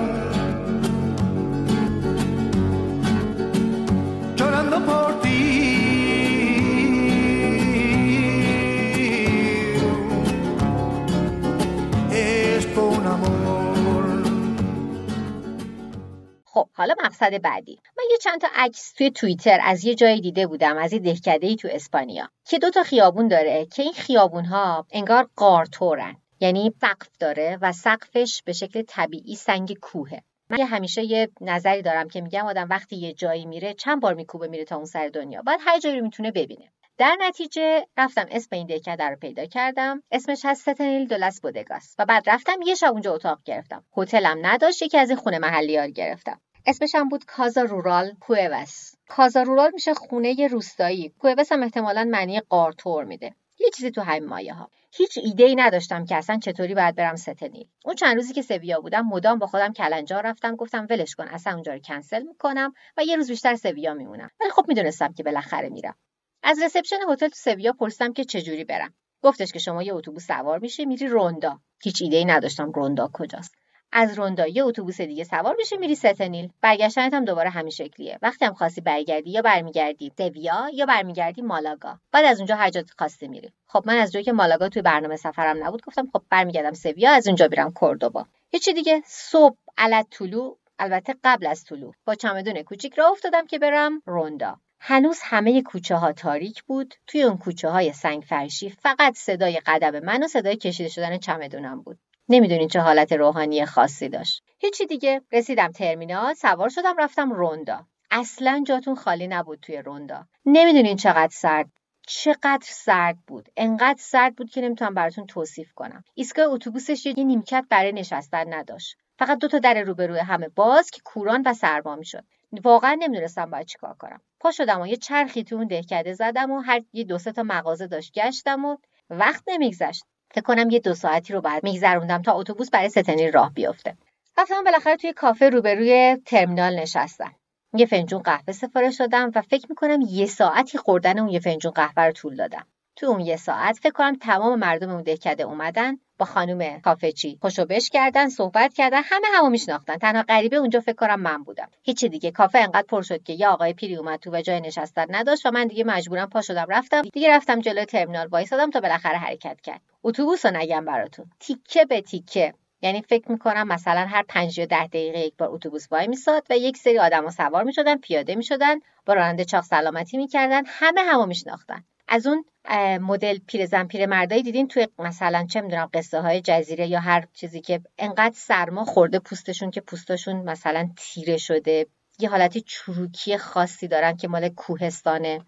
خب حالا مقصد بعدی. من یه چند تا عکس توی توییتر از یه جایی دیده بودم از یه دهکده ای تو اسپانیا که دو تا خیابون داره که این خیابون ها انگار قارتورن. یعنی سقف داره و سقفش به شکل طبیعی سنگ کوهه. من همیشه یه نظری دارم که میگم آدم وقتی یه جایی میره چند بار میکوبه میره تا اون سر دنیا. بعد هر جایی رو می‌تونه ببینه. در نتیجه رفتم اسم این دهکده رو پیدا کردم. اسمش هست ستنیل دولاس بودگاس. و بعد رفتم یه شب اونجا اتاق گرفتم. هتلم نداشت یکی از این خونه محلی ها گرفتم. اسمش هم بود کازا رورال کوئوس کازا رورال میشه خونه روستایی. کوئوس هم احتمالا معنی قارتور میده. یه چیزی تو همین مایه ها هیچ ایده ای نداشتم که اصلا چطوری باید برم ستنیل اون چند روزی که سویا بودم مدام با خودم کلنجار رفتم گفتم ولش کن اصلا اونجا رو کنسل می‌کنم و یه روز بیشتر سویا میمونم. ولی خب می‌دونستم که بالاخره میرم. از رسپشن هتل تو سویا پرسیدم که چجوری برم. گفتش که شما یه اتوبوس سوار میشی میری روندا. هیچ ایده ای نداشتم روندا کجاست. از روندا یه اتوبوس دیگه سوار بشی میری ستنیل برگشتنت هم دوباره همین شکلیه. وقتی هم خواستی برگردی یا برمیگردی سویا یا برمیگردی مالاگا. بعد از اونجا هر جا خواستی میری. خب من از جایی که مالاگا توی برنامه سفرم نبود گفتم خب برمیگردم سویا از اونجا میرم کوردوبا هیچی دیگه؟ صبح علت طلوع البته قبل از طلوع. با چمدون کوچیک را افتادم که برم روندا هنوز همه کوچه ها تاریک بود. توی اون کوچه های سنگ فرشی فقط صدای قدم من و صدای کشیده شدن چمدونم بود. نمی‌دونین چه حالت روحانی خاصی داشت. هیچی دیگه. رسیدم ترمینال سوار شدم رفتم روندا. اصلا جاتون خالی نبود توی روندا. نمی‌دونین چقدر سرد. چقدر سرد بود. انقدر سرد بود که نمی‌تونم براتون توصیف کنم. ایستگاه اتوبوسش یه نیمکت برای نشستن نداشت. فقط دو تا در روبروی همه باز که کوران و سرما می‌شد. واقعا نمی‌دونستم باید چیکار کنم. پا شدم و یه چرخی تو اون دهکده زدم و هر یه دو تا مغازه داشت گشتم و وقت نمیگذشت. فکر کنم یه دو ساعتی رو بعد میگذروندم تا اتوبوس برای ستنی راه بیفته. رفتم بالاخره توی کافه روبروی ترمینال نشستم. یه فنجون قهوه سفارش دادم و فکر می‌کنم یه ساعتی خوردن اون یه فنجون قهوه رو طول دادم. تو اون یه ساعت فکر کنم تمام مردم اون دهکده اومدن با خانم کافچی. خوشوبش کردن صحبت کردن همه همو میشناختن. تنها غریبه اونجا فکر کنم من بودم. هیچی دیگه. کافه انقدر پر شد که یه آقای پیری اومد تو و جای نشستن نداشت و من دیگه مجبورم پا شدم رفتم. دیگه رفتم جلوی ترمینال وایسادم تا بالاخره حرکت کرد. اتوبوس رو نگم براتون. تیکه به تیکه. یعنی فکر می‌کنم مثلا هر پنج یا ده دقیقه یک بار اتوبوس وای میساد و یک سری آدما سوار می‌شدن پیاده می‌شدن با راننده چاق سلامتی می‌کردن همه همو میشناختن. از اون مدل پیرزن پیرمردایی دیدین توی مثلا چه می‌دونم قصه های جزیره یا هر چیزی که انقدر سرما خورده پوستشون که پوستشون مثلا تیره شده. یه حالتی چروکی خاصی دارن که مال کوهستانه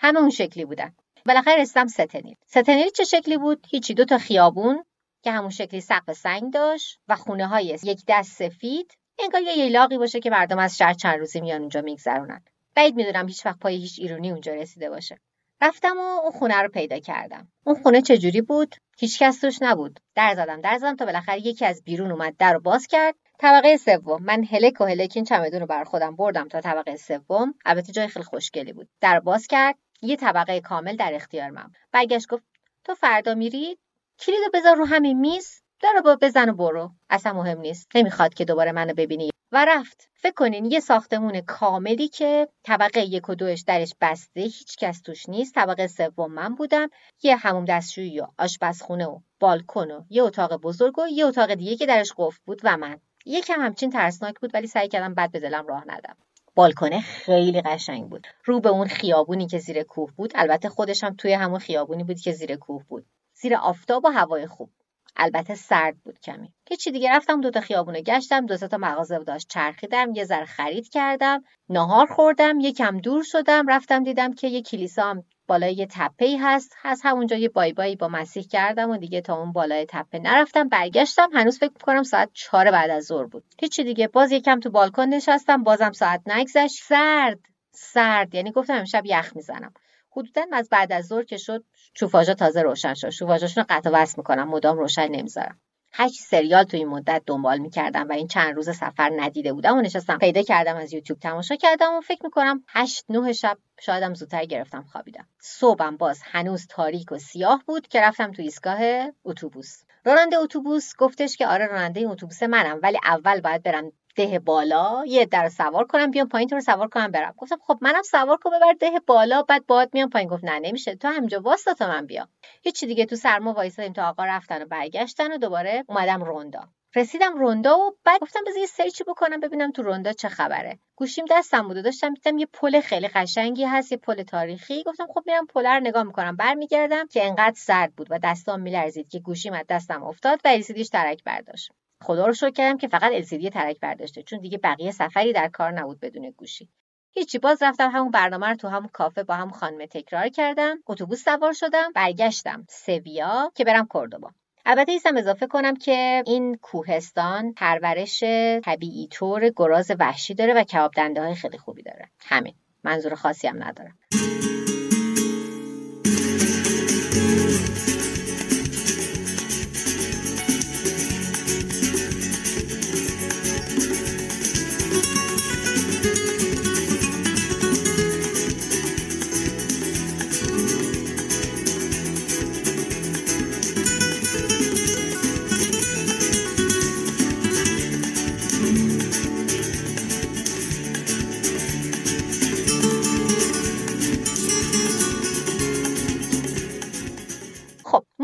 همه اون شکلی بودن. بالاخره رسیدم ستنیل ستنیل چه شکلی بود؟ هیچی. دو تا خیابون که همون شکلی سقف سنگ داشت و خونه های یک دست سفید. انگار یه یلاقی باشه که مردم از شهر چند روزی میان اونجا میگذرونن. بعید می‌دونم هیچ وقت پای هیچ ایرونی اونجا رسیده باشه. رفتم و اون خونه رو پیدا کردم. اون خونه چجوری بود؟ هیچ کس توش نبود. در زدم در زدم تا بالاخره یکی از بیرون اومد در رو باز کرد. طبقه سوم. من هلک و هلک این چمدون رو بر خودم بردم تا طبقه سوم. البته جای خیلی خوشگلی بود. در باز کرد. یه طبقه کامل در اختیار من. برگشت گفت تو فردا میری؟ کلیدو بذار رو همین میز. در با بزن و برو. اصلا مهم نیست. نمی‌خواد که دوباره منو ببینی. و رفت. فکر کنین یه ساختمون کاملی که طبقه یک و دوش درش بسته هیچ کس توش نیست. طبقه سوم من بودم. یه هموم دستشویی و آشپزخونه و بالکن و یه اتاق بزرگ و یه اتاق دیگه که درش قفل بود و من. یکم همچین ترسناک بود ولی سعی کردم بد به دلم راه ندم. بالکنه خیلی قشنگ بود. رو به اون خیابونی که زیر کوه بود. البته خودش هم توی همون خیابونی بود که زیر کوه بود. زیر آفتاب و هوای خوب. البته سرد بود کمی. چی دیگه رفتم دوتا خیابونه گشتم دو تا مغازه داشت چرخیدم یه ذره خرید کردم ناهار خوردم یکم دور شدم رفتم دیدم که یه کلیسا بالای یه تپه هست از همونجا یه بای بایی با مسیح کردم و دیگه تا اون بالای تپه نرفتم برگشتم هنوز فکر کنم ساعت چهار بعد از ظهر بود. هیچی دیگه باز یکم تو بالکن نشستم بازم ساعت نگذشت. سرد سرد یعنی گفتم امشب یخ می‌زنم. حدودا از بعد از ظهر که شد شوفاژا تازه روشن شد. شوفاژاشون رو قطع وصل می‌کنم. مدام روشن نمی‌ذارم. هشت سریال تو این مدت دنبال می‌کردم و این چند روز سفر ندیده بودم و نشستم. پیدا کردم از یوتیوب تماشا کردم و فکر می‌کنم هشت نه شب شایدم زودتر گرفتم خوابیدم. صبحم باز هنوز تاریک و سیاه بود که رفتم تو ایستگاه اتوبوس. راننده اتوبوس گفتش که آره راننده اتوبوس منم ولی اول باید برم ده بالا یه در سوار کنم بیام پایین تو رو سوار کنم برم. گفتم خب منم سوار کن ببر ده بالا بعد باد میام پایین. گفت نه نمیشه. تو همجا واسه تا من بیام هیچی دیگه. تو سرما وایسادیم تا آقا رفتن و برگشتن و دوباره اومدم روندا. رسیدم روندا و بعد گفتم بذار یه سرچی بکنم ببینم تو روندا چه خبره. گوشیم دستم بود داشتم دیدم یه پل خیلی قشنگی هست یه پل تاریخی. گفتم خب میرم پل رو نگاه می‌کنم. برمیگردم که انقدر سرد بود و دستام میلرزید که گوشیم از دستم افتاد و الیسیدیش ترک برداشت. خدا رو شکر کردم که فقط LCD ترک برداشته چون دیگه بقیه سفری در کار نبود بدون گوشی. هیچی باز رفتم همون برنامه رو تو همون کافه با همون خانم تکرار کردم اتوبوس سوار شدم برگشتم سویا که برم کردوبا. البته ایستم اضافه کنم که این کوهستان پرورش طبیعی طور گراز وحشی داره و کباب دنده های خیلی خوبی داره. همین. منظور خاصی هم ندارم.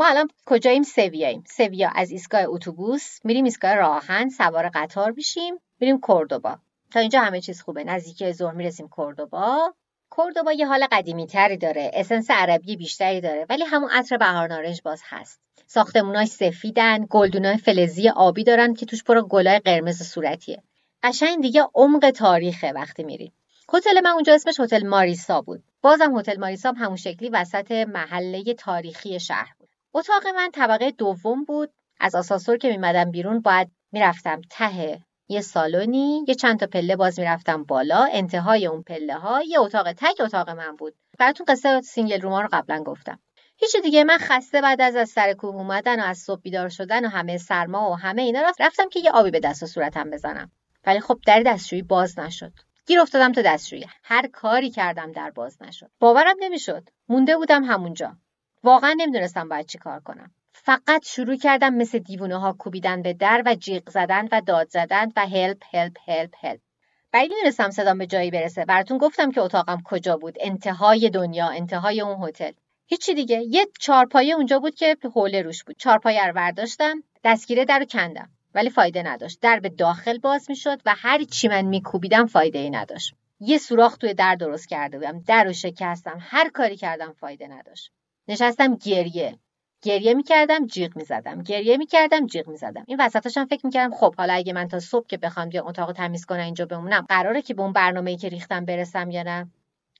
ما الان کجاییم؟ سویاییم سویا از ایستگاه اتوبوس. میریم ایستگاه راهن. سوار قطار میشیم. میریم کردوبا. تا اینجا همه چیز خوبه. نزدیک ظهر می‌رسیم کردوبا. کردوبا یه حال قدیمی تری داره. اسنس عربی بیشتری داره. ولی همون عطر بهار نارنج باز هست. ساختمونای سفیدن گلدونای فلزی آبی دارن که توش پر گلای قرمز صورتیه. قشنگ دیگه عمق تاریخه وقتی میریم. هتل من اونجا اسمش هتل ماریسا بود. بازم هتل ماریسا همون شکلی وسط محله تاریخی شهر اتاق من طبقه دوم بود. از آسانسور که میمدم بیرون باید می‌رفتم ته یه سالونی یه چند تا پله باز می‌رفتم بالا انتهای اون پله ها یه اتاق تک اتاق من بود. براتون قصه single room ا رو قبلا گفتم. هیچ دیگه من خسته بعد از از سر کوه اومدن و از صبح بیدار شدن و همه سرما و همه اینا رفت رفتم که یه آبی به دست و صورتم بزنم. ولی خب در دستشویی باز نشد. گیر افتادم تو دستشویی. هر کاری کردم در باز نشد. باورم نمی‌شد. مونده بودم همونجا. واقعا نمی‌دونستم باید چی کار کنم. فقط شروع کردم مثل دیوونه ها کوبیدن به در و جیغ زدن و داد زدن و هلپ هلپ هلپ هلپ. بعید می‌دونستم صدام به جایی برسه. براتون گفتم که اتاقم کجا بود. انتهای دنیا انتهای اون هتل. هیچی دیگه. یه چارپایه اونجا بود که حوله روش بود. چارپایه رو برداشتم. دستگیره در رو کندم. ولی فایده نداشت. در به داخل باز می‌شد و هر چی من میکوبیدم فایده ای نداشت. یه سوراخ توی در درست کرده بودم. در رو شکستم. هر کاری کردم فایده نداشت. نشستم گریه. گریه می‌کردم جیغ می‌زدم. گریه می‌کردم جیغ می‌زدم. این وسطاش هم فکر می‌کردم خب حالا اگه من تا صبح که بخوام بیام اتاق تمیز کنم اینجا بمونم قراره که به اون برنامه‌ای که ریختم برسم یا نه.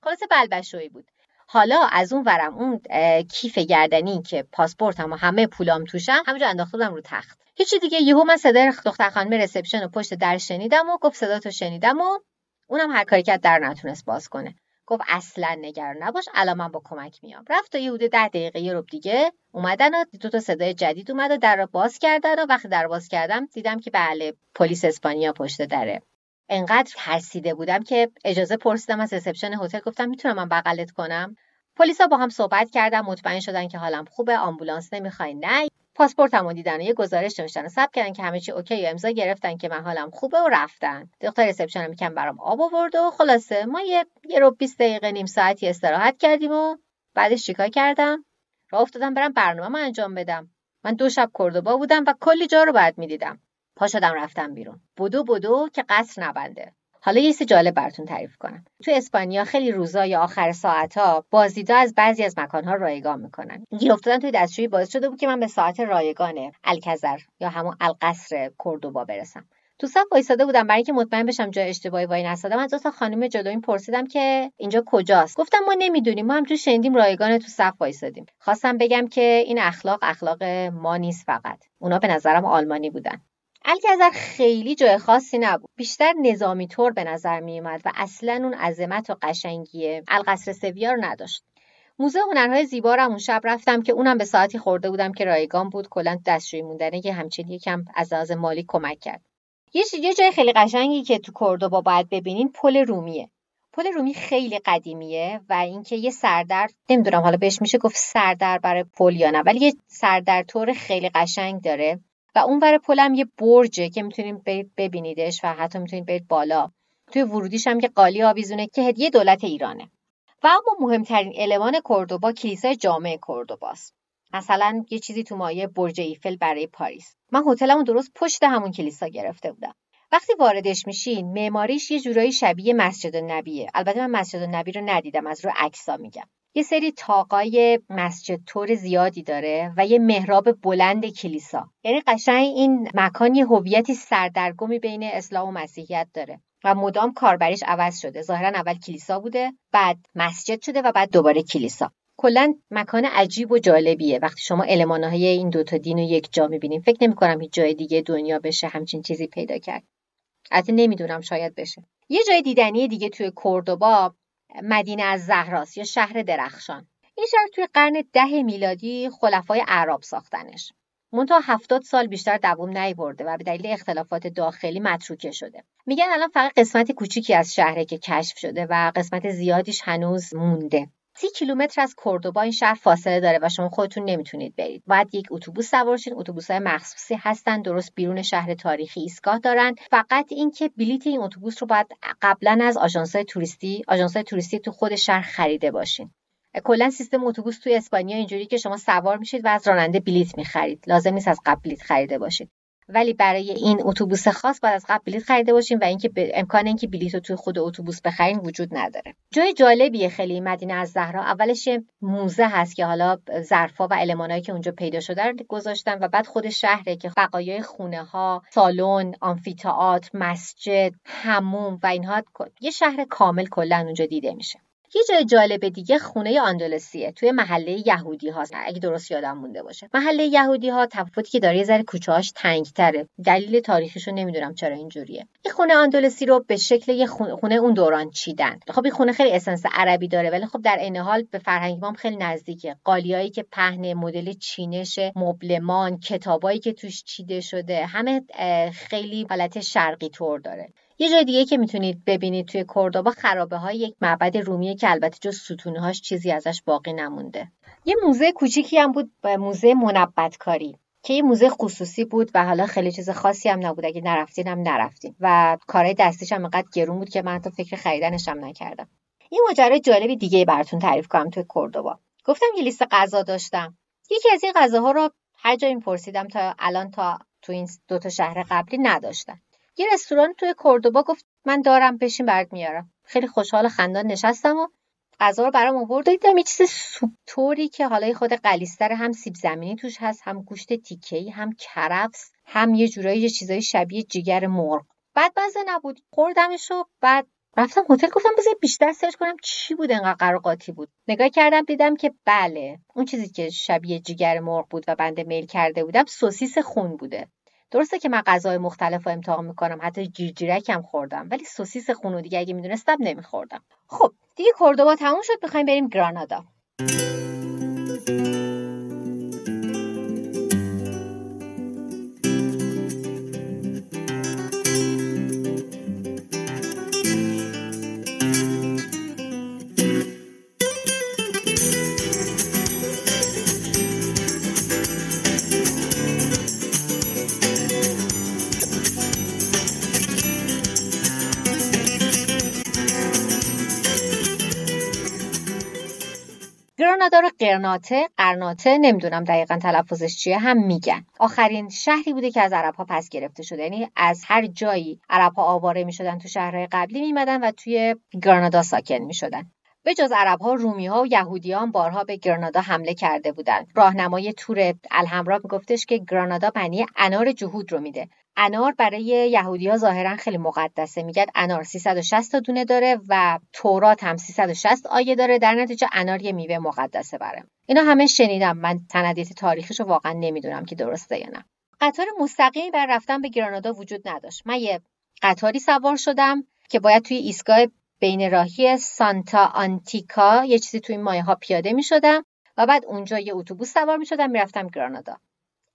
خلاصه بلبشویی بود. حالا از اون ورم اون کیف گردنی که پاسپورتم و همه پولام توشم همونجا انداخته بودم رو تخت. هیچی دیگه یهو من صدای دختر خانم رسپشن و پشت در شنیدم و گفت صدا تو شنیدم و اونم هر کاری کرد در نتونست باز کنه. گفت اصلا نگران نباش الان من با کمک میام. رفت تا یهو ده ده دقیقه یه رب دیگه اومدن و دو تا صدای جدید اومد و در رو باز کردن و وقتی در باز کردم دیدم که بله پلیس اسپانیا پشت دره. انقدر ترسیده بودم که اجازه پرسیدم از reception هتل. گفتم می‌تونم من بغلت کنم؟ پلیسا با هم صحبت کردن مطمئن شدن که حالم خوبه آمبولانس نمی‌خواین نه. پاسپورتمو دیدن و یه گزارش نوشتن و ثبت کردن که همه چی okay و امضا گرفتن که من حالم خوبه و رفتن. دختر reception میکن برام آب آورد و خلاصه ما یه یه رو 20 دقیقه نیم ساعتی استراحت کردیم و بعدش چیکار کردم؟ راه افتادم برم برنامه انجام بدم. من دو شب کردوبا بودم و کلی جا رو بعد می‌دیدم. پا شدم رفتم بیرون. بدو بدو که قصر نبنده. حالا یه چیز جالب براتون تعریف کنم. تو اسپانیا خیلی روزا یا آخر ساعتها بازدیدا از بعضی از مکانها رایگان می‌کنن. گیر افتادن توی دستشویی باعث شده بود که من به ساعت رایگان الکزر یا همون القصر کردوبا برسم. تو صف وایساده بودم برای اینکه مطمئن بشم جای اشتباهی وای نسادم از دو تا خانم جلویم پرسیدم که اینجا کجاست؟ گفتم ما نمی‌دونیم ما همجور شنیدیم رایگان تو صف وایسادیم. خواستم بگم که این اخلاق اخلاق ما نیست فقط. اونا به نظرم آلمانی بودن. الکزر خیلی جای خاصی نبود. بیشتر نظامی طور به نظر می اومد و اصلا اون عظمت و قشنگی القصر سویا رو نداشت. موزه هنرهای زیبا رو اون شب رفتم که اونم به ساعتی خورده بودم که رایگان بود کلا دستشویی موندنه که همچین یکم از لحاظ مالی کمک کرد. یه یه جای خیلی قشنگی که تو کردوبا باید ببینین پل رومیه. پل رومی خیلی قدیمیه و اینکه یه سردر نمی‌دونم حالا بهش میشه گفت سردر برای پل یا نه ولی یه سردر طور خیلی قشنگ داره. و اون ور پلم یه برجه که می‌تونید برید ببینیدش و حتی می‌تونید برید بالا. توی ورودیش هم یه قالی آویزونه که هدیه دولت ایرانه. و اما مهمترین المان کردوبا کلیسای جامع کردوباست. مثلا یه چیزی تو مایه برج ایفل برای پاریس. من هتلمو درست پشت همون کلیسا گرفته بودم. وقتی واردش میشین معماریش یه جورایی شبیه مسجد النبیه. البته من مسجد النبی رو ندیدم از رو عکسا میگم. یه سری تاقای مسجد طور زیادی داره و یه محراب بلند کلیسا. یعنی قشنگ این مکان یه هویتی سردرگمی بین اسلام و مسیحیت داره و مدام کاربریش عوض شده. ظاهرا اول کلیسا بوده بعد مسجد شده و بعد دوباره کلیسا. کلا مکان عجیب و جالبیه. وقتی شما المانهای این دوتا دین رو یک جا می‌بینیم فکر نمی کنم هیچ جای دیگه دنیا بشه همچین چیزی پیدا کرد. البته نمی‌دونم شاید بشه. یه جای دیدنی دیگه توی کوردوبا مدینه از زهراست یا شهر درخشان. این شهر توی قرن ده میلادی خلفای عرب ساختنش. منتها هفتاد سال بیشتر دوام نیورده و به دلیل اختلافات داخلی متروکه شده. میگن الان فقط قسمت کوچیکی از شهره که کشف شده و قسمت زیادیش هنوز مونده. سی کیلومتر از کردوبا این شهر فاصله داره و شما خودتون نمی‌تونید برید. باید یک اتوبوس سوار شین. اتوبوس های مخصوصی هستن درست بیرون شهر تاریخی ایستگاه دارن. فقط اینکه بلیت این اتوبوس رو باید قبلا از آژانس توریستی آژانس توریستی تو خود شهر خریده باشین. کلا سیستم اتوبوس توی اسپانیا اینجوری که شما سوار میشید و از راننده بلیت می‌خرید. لازم نیست از قبل بلیت خریده باشید. ولی برای این اتوبوس خاص باید از قبل بلیط خریده باشیم و اینکه امکان اینکه بلیط رو توی خود اتوبوس بخرین وجود نداره. جای جالبیه خیلی مدینه از زهرا. اولش موزه هست که حالا ظرفا و المانایی که اونجا پیدا شده رو گذاشتن و بعد خود شهره که بقایای خونه ها سالن آمفیتئاتر مسجد هموم و اینها یه شهر کامل کلا اونجا دیده میشه. یه جای جالب دیگه خونه آندلسیه توی محله یهودی هاست اگه درست یادم مونده باشه. محله یهودی ها تفاوتی که داره یه ذره کوچه‌هاش تنگتره. دلیل تاریخیشو نمی‌دونم چرا اینجوریه. این خونه آندلسی رو به شکل یه خونه اون دوران چیدن. خب این خونه خیلی اسنس عربی داره ولی خب در عین حال به فرهنگ ما خیلی نزدیکه. قالیایی که پهن مدل چینش مبلمان کتابایی که توش چیده شده همه خیلی حالت شرقی طور داره. یه جای دیگه که می‌تونید ببینید توی کوردوبا خرابه های یک معبد رومیه که البته جز ستونهاش چیزی ازش باقی نمونده. یه موزه کوچیکی هم بود موزه منبتکاری که یه موزه خصوصی بود و حالا خیلی چیز خاصی هم نبود. اگه نرفتین هم نرفتین. و کارهای دستیش هم انقدر گرون بود که من تو فکر خریدنش هم نکردم. یه ماجرای جالبی دیگه براتون تعریف کنم توی کوردوبا گفتم یه لیست غذا داشتم. یکی از این غذاها رو هر جایی پرسیدم تا الان تا تو این دو تا شهر قبلی نداشتن. یه رستوران توی کوردوبا گفت من دارم بشین برات میارم. خیلی خوشحال خندان نشستم و غذا رو برام آورد دیدم یه چیز سوپ طوری که حالا خود قلیستر هم سیب زمینی توش هست هم گوشت تیکه‌ای هم کرفس هم یه جورایی یه چیزای شبیه جگر مرغ. بعد بازه نبود. خوردمش و بعد رفتم هتل گفتم بذار بیشتر سرچ کنم چی بود انقدر قراقاتی بود. نگاه کردم دیدم که بله اون چیزی که شبیه جگر مرغ بود و بنده میل کرده بودم سوسیس خون بوده. درسته که من غذای مختلف امتحان می‌کنم حتی جیرجیرک هم خوردم ولی سوسیس خونو دیگه اگه می‌دونستم نمیخوردم. خب دیگه کردوبا تموم شد می‌خوایم بریم گرانادا. رو قرناته قرناته نمی‌دونم دقیقا تلفظش چیه هم میگن. آخرین شهری بوده که از عرب ها پس گرفته شده. یعنی از هر جایی عرب ها آواره می‌شدن تو شهرهای قبلی میمدن و توی گرانادا ساکن می‌شدن. به جز عرب ها رومی ها و یهودیان بارها به گرانادا حمله کرده بودند راهنمای تور الحمرا میگفتش که گرانادا معنی انار جهود رو میده. انار برای یهودیا ظاهرا خیلی مقدسه. میگن انار 360 تا دونه داره و تورات هم 360 آیه داره. در نتیجه انار یه میوه مقدسه بره اینا همه شنیدم. من تنادیت تاریخیش رو واقعا نمی‌دونم که درسته یا نه. قطار مستقیمی بر رفتن به گرانادا وجود نداشت. من یه قطاری سوار شدم که باید توی ایستگاه بین راهی سانتا آنتیکا یه چیزی توی مایه ها پیاده می شدم و بعد اونجا یه اتوبوس سوار می شدم می‌رفتم گرانادا.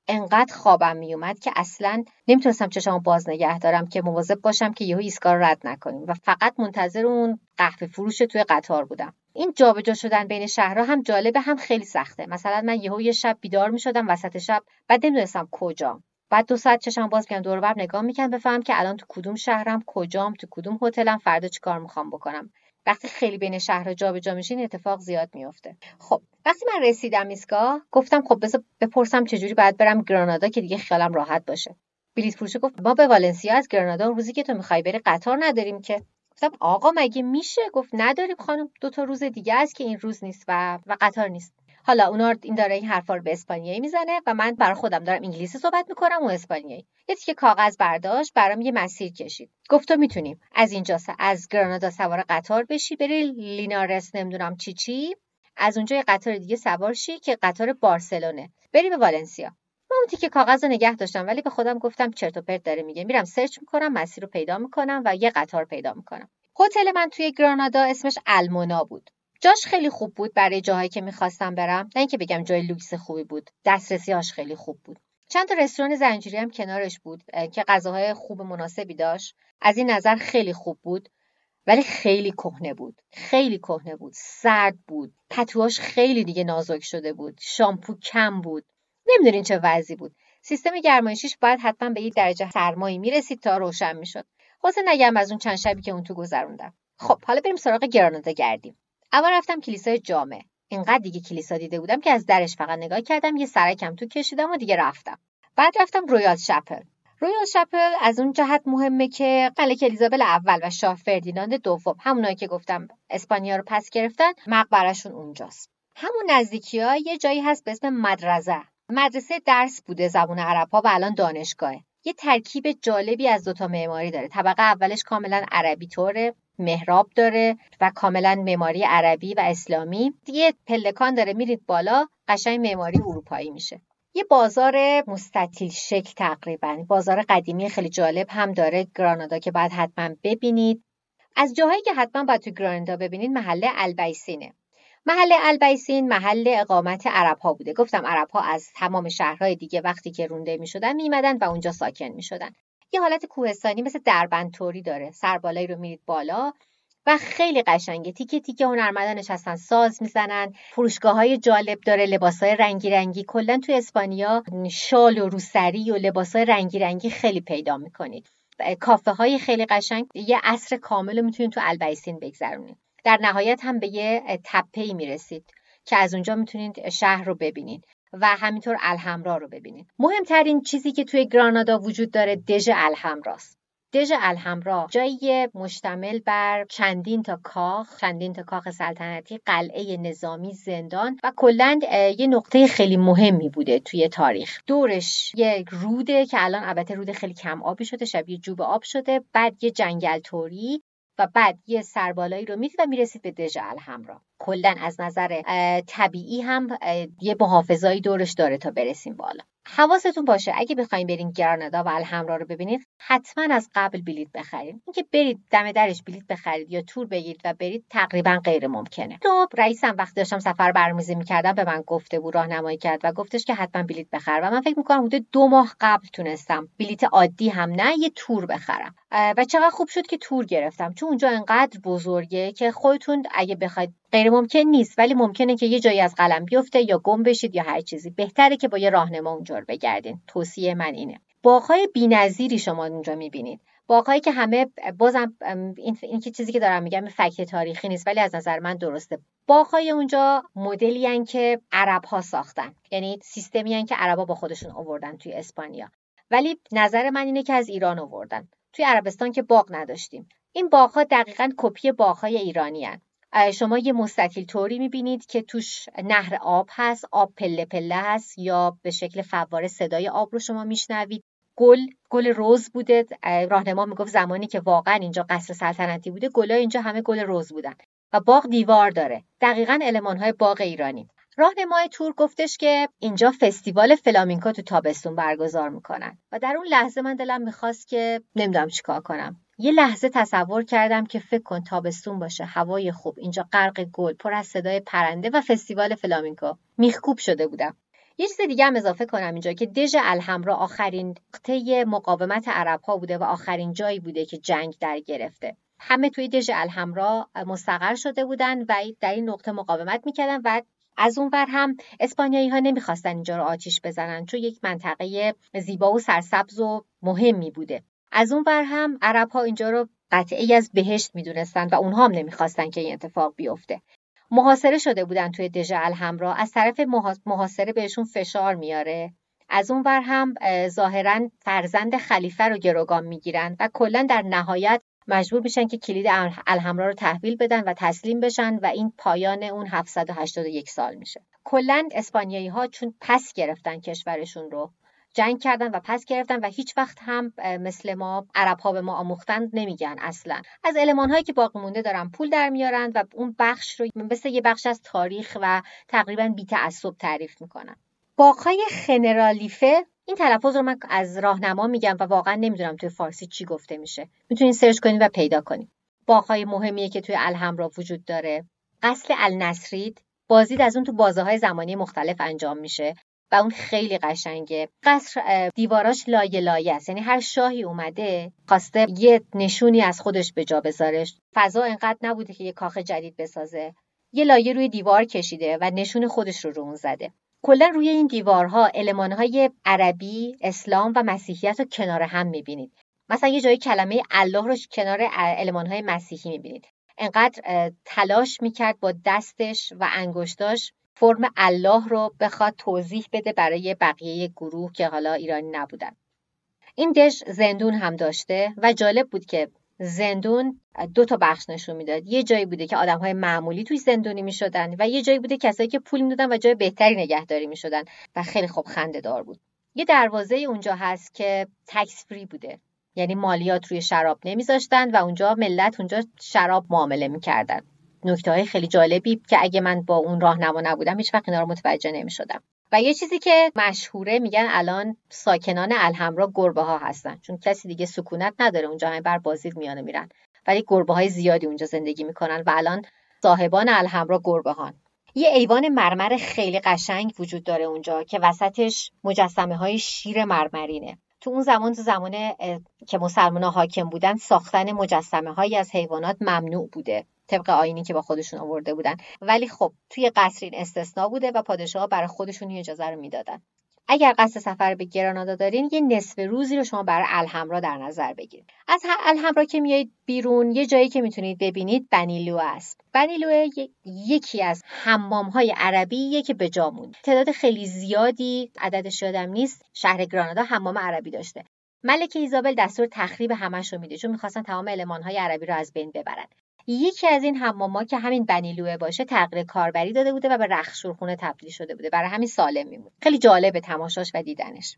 انقدر خوابم میومد که اصلا نمی‌تونستم چشمو باز نگه دارم که مواظب باشم که یهو ایستگاه رد نکنیم و فقط منتظر اون قهوه فروش توی قطار بودم. این جابجا شدن بین شهرها هم جالبه هم خیلی سخته. مثلا من یهو یه شب بیدار می‌شدم وسط شب بعد نمی‌دونستم کجا بعد دو ساعت چشم باز می‌کنم دور نگاه می‌کنم بفهمم که الان تو کدوم شهرم کجام تو کدوم هتلم فردا چیکار می‌خوام بکنم. وقتی خیلی بین شهرها جابجا میشین اتفاق زیاد میفته خب وقتی من رسیدم ایستگاه گفتم خب بذار بپرسم چجوری باید برم گرانادا که دیگه خیالم راحت باشه. بلیط فروش گفت ما به والنسیا از گرانادا روزی که تو می‌خوای بری قطار نداریم که. گفتم آقا مگه میشه؟ گفت نداریم خانم دو تا روز دیگه است که این روز نیست و و قطار نیست. حالا اونا این داره این حرفا رو به اسپانیایی می‌زنه و من برای خودم دارم انگلیسی صحبت می‌کنم و اسپانیایی. یه که کاغذ برداشت برام یه مسیر کشید. گفت تو می‌تونیم از اینجا از گرانادا سوار قطار بشی بری لینارس نمی‌دونم چی چی از اونجا یه قطار دیگه سوار شی که قطار بارسلونه. بری به والنسیا. من اون که کاغذ رو نگه داشتم ولی به خودم گفتم چرت و پرت داره میگه. میرم سرچ می‌کنم مسیر رو پیدا می‌کنم و یه قطار پیدا می‌کنم. هتل من توی گرانادا اسمش المونا بود. جاش خیلی خوب بود برای جاهایی که می‌خواستم برم. نه اینکه بگم جای لوکس خوبی بود. دسترسیاش خیلی خوب بود. چند تا رستوران زنجیری هم کنارش بود که غذاهای خوب مناسبی داشت. از این نظر خیلی خوب بود ولی خیلی کهنه بود. خیلی کهنه بود. سرد بود. پتوهاش خیلی دیگه نازک شده بود. شامپو کم بود. نمی‌دونین چه وضعی بود. سیستم گرمایشیش باید حتما به یک درجه سرمایی می‌رسید تا روشن می‌شد. واسه نگم از اون چند شبی که اون تو گذروندم. خب حالا بریم سراغ گرانادا گردیم. اول رفتم کلیسای جامع. اینقدر دیگه کلیسا دیده بودم که از درش فقط نگاه کردم یه سرکم تو کشیدم و دیگه رفتم. بعد رفتم Royal Chapel. Royal Chapel از اون جهت مهمه که ملکه الیزابت اول و شاه فردیناند دوم همونایی که گفتم اسپانیا رو پس گرفتن مقبرشون اونجاست. همون نزدیکی ها یه جایی هست به اسم مدرزه مدرسه درس بوده زبون عرب و الان دانشگاهه. یه ترکیب جالبی از دوتا معماری داره. طبقه اولش کاملا عربی طوره. محراب داره و کاملا معماری عربی و اسلامی. یه پلکان داره میرید بالا قشنگ معماری اروپایی میشه. یه بازار مستطیل شکل تقریبا بازار قدیمی خیلی جالب هم داره گرانادا که بعد حتما ببینید. از جاهایی که حتما باید تو گرانادا ببینید محله البیسینه. محل البیسین محل اقامت عرب ها بوده. گفتم عرب ها از تمام شهرهای دیگه وقتی که رونده می شدن می و اونجا ساکن می شدن. یه حالت کوهستانی مثل دربند توری داره. سربالایی رو میرید بالا و خیلی قشنگه. تیکه تیکه هنرمندان نشستن ساز می‌زنن فروشگاه های جالب داره لباس های رنگی رنگی کلا توی اسپانیا شال و روسری و لباس های رنگی رنگی خیلی پیدا می‌کنید. کافه های خیلی قشنگ. یه عصر کامل می‌تونید تو البیسین بگذرونید. در نهایت هم به یه تپه ای می‌رسید که از اونجا می‌تونید شهر رو ببینید. و همینطور الحمرا رو ببینید. مهمترین چیزی که توی گرانادا وجود داره دژ الحمراست دژ الحمرا جایی مشتمل بر چندین تا کاخ چندین تا کاخ سلطنتی قلعه نظامی زندان و کلا یه نقطه خیلی مهمی بوده توی تاریخ. دورش یه روده که الان البته رود خیلی کم آبی شده شبیه جوب آب شده. بعد یه جنگل توری و بعد یه سربالایی رو می‌دید و می‌رسید به دژ الحمرا. کلا از نظر طبیعی هم یه محافظایی دورش داره تا برسیم بالا. حواستون باشه اگه بخواید برین گرانادا و الحمرا رو ببینید حتما از قبل بلیط بخرید. اینکه برید دم درش بلیط بخرید یا تور بگیرید و برید تقریبا غیر ممکنه. تو رئیسم وقتی داشتم سفر برنامه‌ریزی می‌کردم به من گفته بود راهنمایی کرد و گفتش که حتما بلیط بخر. و من فکر می‌کنم حدود دو ماه قبل تونستم بلیط عادی هم نه یه تور بخرم. و چقدر خوب شد که تور گرفتم. چون اونجا انقدر بزرگه که خودتون اگه بخواید غیر ممکن نیست ولی ممکنه که یه جایی از قلم بیفته یا گم بشید یا هر چیزی. بهتره که با یه راهنما اونجا بگردین. توصیه من اینه. باغهای بی‌نظیری شما اونجا می‌بینید. باغهایی که همه بازم این, این چیزی که دارم میگم فکت تاریخی نیست ولی از نظر من درسته. باغهای اونجا مدلی که عرب ها ساختن. یعنی سیستمی که عربا با خودشون آوردن توی اسپانیا. ولی نظر من اینه که از ایران آوردن. توی عربستان که باغ نداشتیم. این باغها دقیقا کپی باغهای ایرانی هن. شما یه مستطیل طوری می‌بینید که توش نهر آب هست آب پله پله هست یا به شکل فواره صدای آب رو شما میشنوید. گل گل روز بوده. راهنما می‌گفت زمانی که واقعا اینجا قصر سلطنتی بوده گلای اینجا همه گل روز بودن و باغ دیوار داره. دقیقا های باغ ایرانی. راهنمای تور گفتش که اینجا فستیوال فلامینکو تو تابستون برگزار می‌کنن. و در اون لحظه من دلم می‌خواست که نمی‌دونم چیکار کنم. یه لحظه تصور کردم که فکر کن تابستون باشه هوای خوب اینجا غرق گل پر از صدای پرنده و فستیوال فلامینکو میخکوب شده بودم. یه چیز دیگه هم اضافه کنم اینجا که دژ الحمرا آخرین نقطه مقاومت عرب ها بوده و آخرین جایی بوده که جنگ در گرفته. همه توی دژ الحمرا مستقر شده بودن و در این نقطه مقاومت می‌کردن و از اون ور هم اسپانیایی ها نمی‌خواستن اینجا رو آتیش بزنن چون یک منطقه زیبا و سرسبز و مهمی بوده. از اون ور هم عرب ها اینجا رو قطعی از بهشت می‌دونستن و اونها هم نمی‌خواستن که این اتفاق بیفته. محاصره شده بودن توی دژ الحمرا. از طرف محاصره بهشون فشار میاره. از اون ور هم ظاهرا فرزند خلیفه رو گروگان می‌گیرن و کلا در نهایت مجبور میشن که کلید الحمرا رو تحویل بدن و تسلیم بشن و این پایان اون 781 سال میشه. کلا اسپانیایی ها چون پس گرفتن کشورشون رو جنگ کردن و پس گرفتن و هیچ وقت هم مثل ما عرب ها به ما آموختن نمیگن اصلا. از علمان هایی که باقی مونده دارن پول در میارن و اون بخش رو مثل یه بخش از تاریخ و تقریبا بی تعصب تعریف می‌کنن. باقهای خنرالیفه این تلفظ رو من از راهنما میگم و واقعا نمی‌دونم توی فارسی چی گفته میشه. می‌تونید سرچ کنید و پیدا کنید. باغهای مهمیه که توی الحمرا وجود داره. قصل النصرید بازدید از اون تو بازه های زمانی مختلف انجام میشه. و اون خیلی قشنگه. قصر دیواراش لایه لایه است. یعنی هر شاهی اومده خواسته یه نشونی از خودش به جا بذارش فضا انقدر نبوده که یه کاخ جدید بسازه. یه لایه روی دیوار کشیده و نشون خودش رو رو اون زده. کلا روی این دیوارها المانهای عربی، اسلام و مسیحیت رو کنار هم می‌بینید. مثلا یه جایی کلمه الله رو کنار المانهای مسیحی می‌بینید. انقدر تلاش می‌کرد با دستش و انگشتاش فرم الله رو بخواد توضیح بده برای بقیه گروه که حالا ایرانی نبودن. این دش زندون هم داشته و جالب بود که زندون دو تا بخش نشون می‌داد. یه جایی بوده که آدم های معمولی توی زندونی می‌شدن و یه جایی بوده کسایی که پول می‌دادن و جای بهتری نگهداری می‌شدن و خیلی خوب خنده دار بود. یه دروازه اونجا هست که تکس فری بوده. یعنی مالیات روی شراب نمیذاشتن و اونجا ملت اونجا شراب معامله می‌کردن. نکته های خیلی جالبی که اگه من با اون راهنما نبودم هیچ وقت اینا رو متوجه نمی‌شدم. و یه چیزی که مشهوره میگن الان ساکنان الحمرا گربه ها هستن چون کسی دیگه سکونت نداره اونجا همه بر بازدید میانه میرن. ولی گربه های زیادی اونجا زندگی می‌کنن و الان صاحبان الحمرا گربه هان یه ایوان مرمر خیلی قشنگ وجود داره اونجا که وسطش مجسمه های شیر مرمرینه. تو اون زمان تو زمان که مسلمان حاکم بودن ساختن مجسمه هایی از حیوانات ممنوع بوده. طبق آینی که با خودشون آورده بودن. ولی خب توی قصر این استثنا بوده و پادشاه برای خودشون اجازه رو می‌دادن. اگر قصد سفر به گرانادا دارین یه نصف روزی رو شما برای الحمرا در نظر بگیرید از الحمرا که میایید بیرون یه جایی که می‌تونید ببینید بنیلو است. بنیلو یکی از حمام های عربی که به جا موند. تعداد خیلی زیادی عددش یادم نیست شهر گرانادا حمام عربی داشته. ملکه ایزابل دستور تخریب همش رو میده چون می‌خواستن تمام علمان های عربی رو از بین ببرن. یکی از این حماما که همین بنیلوه باشه تغییر کاربری داده بوده و به رخشورخونه تبدیل شده بوده. برای همین سالم میمونه خیلی جالبه تماشاش و دیدنش.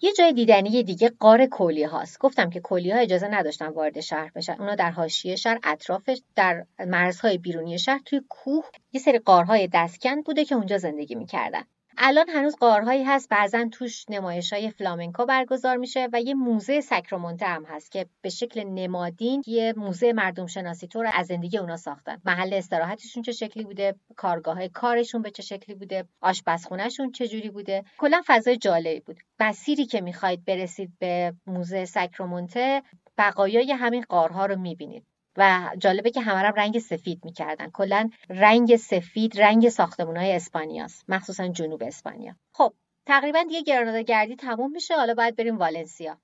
یه جای دیدنی دیگه قار کولی هاست. گفتم که کولی ها اجازه نداشتن وارد شهر بشن. اونا در حاشیه شهر اطرافش در مرزهای بیرونی شهر توی کوه یه سری قارهای دستکن بوده که اونجا زندگی می‌کردن. الان هنوز قارهایی هست بعضا توش نمایش های فلامنکو برگزار میشه و یه موزه سکرومونته هم هست که به شکل نمادین یه موزه مردم شناسی طور از زندگی اونا ساختن. محل استراحتشون چه شکلی بوده؟ کارگاه های کارشون به چه شکلی بوده؟ آشپزخونهشون چه جوری بوده؟ کلا فضای جالبی بود. مسیری که می‌خواید برسید به موزه سکرومونته بقایای همین قارها رو می‌بینید. و جالبه که همه رنگ سفید می‌کردن. کلا رنگ سفید رنگ ساختمون های اسپانیاست مخصوصا جنوب اسپانیا. خب تقریبا دیگه گرانادا گردی تموم میشه. حالا باید بریم والنسیا.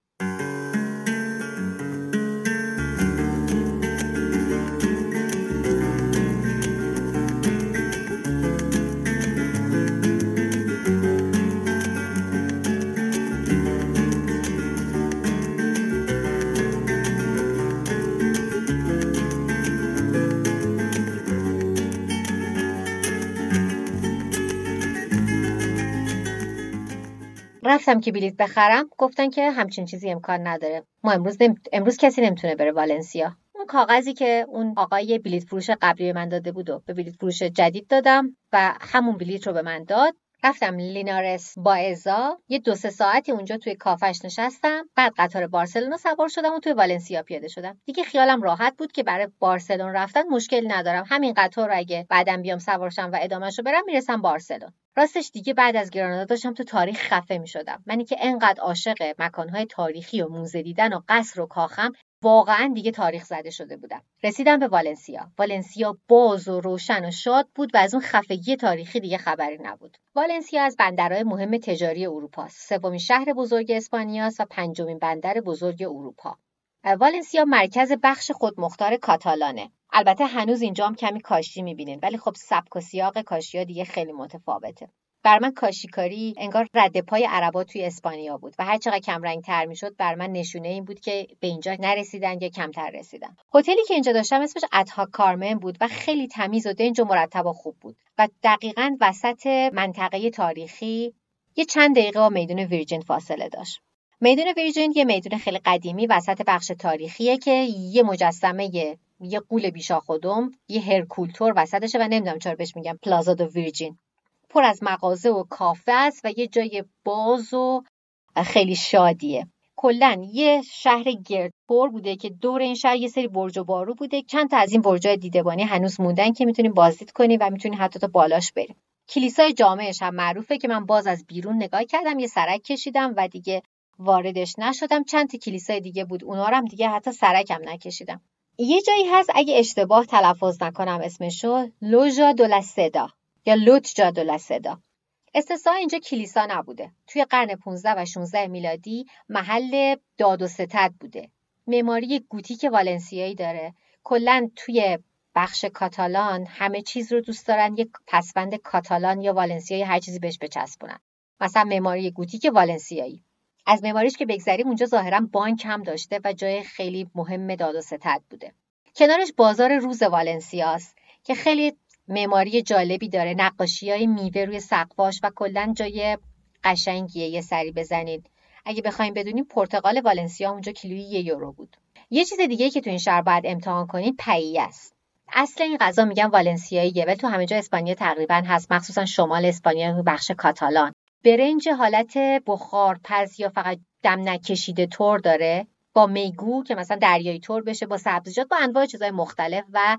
رفتم که بلیت بخرم گفتن که همچین چیزی امکان نداره. ما امروز امروز کسی نمی‌تونه بره والنسیا. اون کاغذی که اون آقای بلیت فروش قبلی من داده بود و به بلیت فروش جدید دادم و همون بلیت رو به من داد رفتم لینارس با ازا یه دو سه ساعتی اونجا توی کافش نشستم. بعد قطار بارسلونا سوار شدم و توی والنسیا پیاده شدم. دیگه خیالم راحت بود که برای بارسلون رفتن مشکل ندارم. همین قطار رو اگه بعدم بیام سوارشم و ادامهش رو برم می‌رسم بارسلون. راستش دیگه بعد از گرانادا داشتم تو تاریخ خفه می شدم منی که انقدر عاشق مکانهای تاریخی و موزه دیدن و قصر و کاخم واقعا دیگه تاریخ زده شده بودم. رسیدم به والنسیا. والنسیا باز و روشن و شاد بود و از اون خفگی تاریخی دیگه خبری نبود. والنسیا از بندرهای مهم تجاری اروپاست سومین شهر بزرگ اسپانیاست و پنجمین بندر بزرگ اروپا. والنسیا مرکز بخش خودمختار کاتالانه. البته هنوز اینجا هم کمی کاشی می‌بینین ولی خب سبک و سیاق کاشی ها دیگه خیلی متفاوته. بر من کاشیکاری انگار رد پای عربا توی اسپانیا بود و هر چقدر کم رنگ تر می‌شد بر من نشونه این بود که به اینجا نرسیدن یا کمتر رسیدن. هتلی که اینجا داشتم اسمش ادها کارمن بود و خیلی تمیز و دنج و مرتب و خوب بود و دقیقا وسط منطقه تاریخی یه چند دقیقه با میدون ویرجین فاصله داشت. میدون ویرجین یه میدون خیلی قدیمی وسط بخش تاریخیه که یه مجسمه یه, قول بیشا خودم یه هرکولتور وسطشه و نمی‌دونم چرا بهش میگم پلازا دو ویرجین. پر از مغازه و کافه است و یه جای باز و خیلی شادیه. کلا یه شهر گردپور بوده که دور این شهر یه سری برج و بارو بوده. چند تا از این برجای دیدبانی هنوز موندن که می‌تونیم بازدید کنیم و می‌تونیم حتی تا بالاش بریم. کلیسای جامعش هم معروفه که من باز از بیرون نگاه کردم یه سرک کشیدم و دیگه واردش نشدم. چند تا کلیسای دیگه بود اونا هم دیگه حتی سرکم نکشیدم. یه جایی هست اگه اشتباه تلفظ نکنم اسمشو لوژا دولسدا یا لوتجا دولسدا استثنا اینجا کلیسا نبوده. توی قرن 15 و 16 میلادی محل داد و ستد بوده. معماری گوتیک والنسیایی داره کلا توی بخش کاتالان همه چیز رو دوست دارن یک پسوند کاتالان یا والنسیایی هر چیزی بهش بچسبونن. مثلا معماری گوتیک والنسیایی. از معماریش که بگذریم اونجا ظاهرا بانک هم داشته و جای خیلی مهم داد و ستد بوده. کنارش بازار روز والنسیاست که خیلی معماری جالبی داره. نقاشی های میوه روی سقفاش و کلا جای قشنگیه یه سری بزنید. اگه بخوایم بدونیم پرتغال والنسیا اونجا کیلویی یه یورو بود. یه چیز دیگه که تو این شهر باید امتحان کنید پایی است. اصل این غذا میگن والنسیاییه ولی تو همه جا اسپانیا تقریبا هست مخصوصا شمال اسپانیا بخش کاتالان. برنج حالت بخارپز یا فقط دم نکشیده تور داره با میگو که مثلا دریایی تور بشه با سبزیجات با انواع چیزهای مختلف و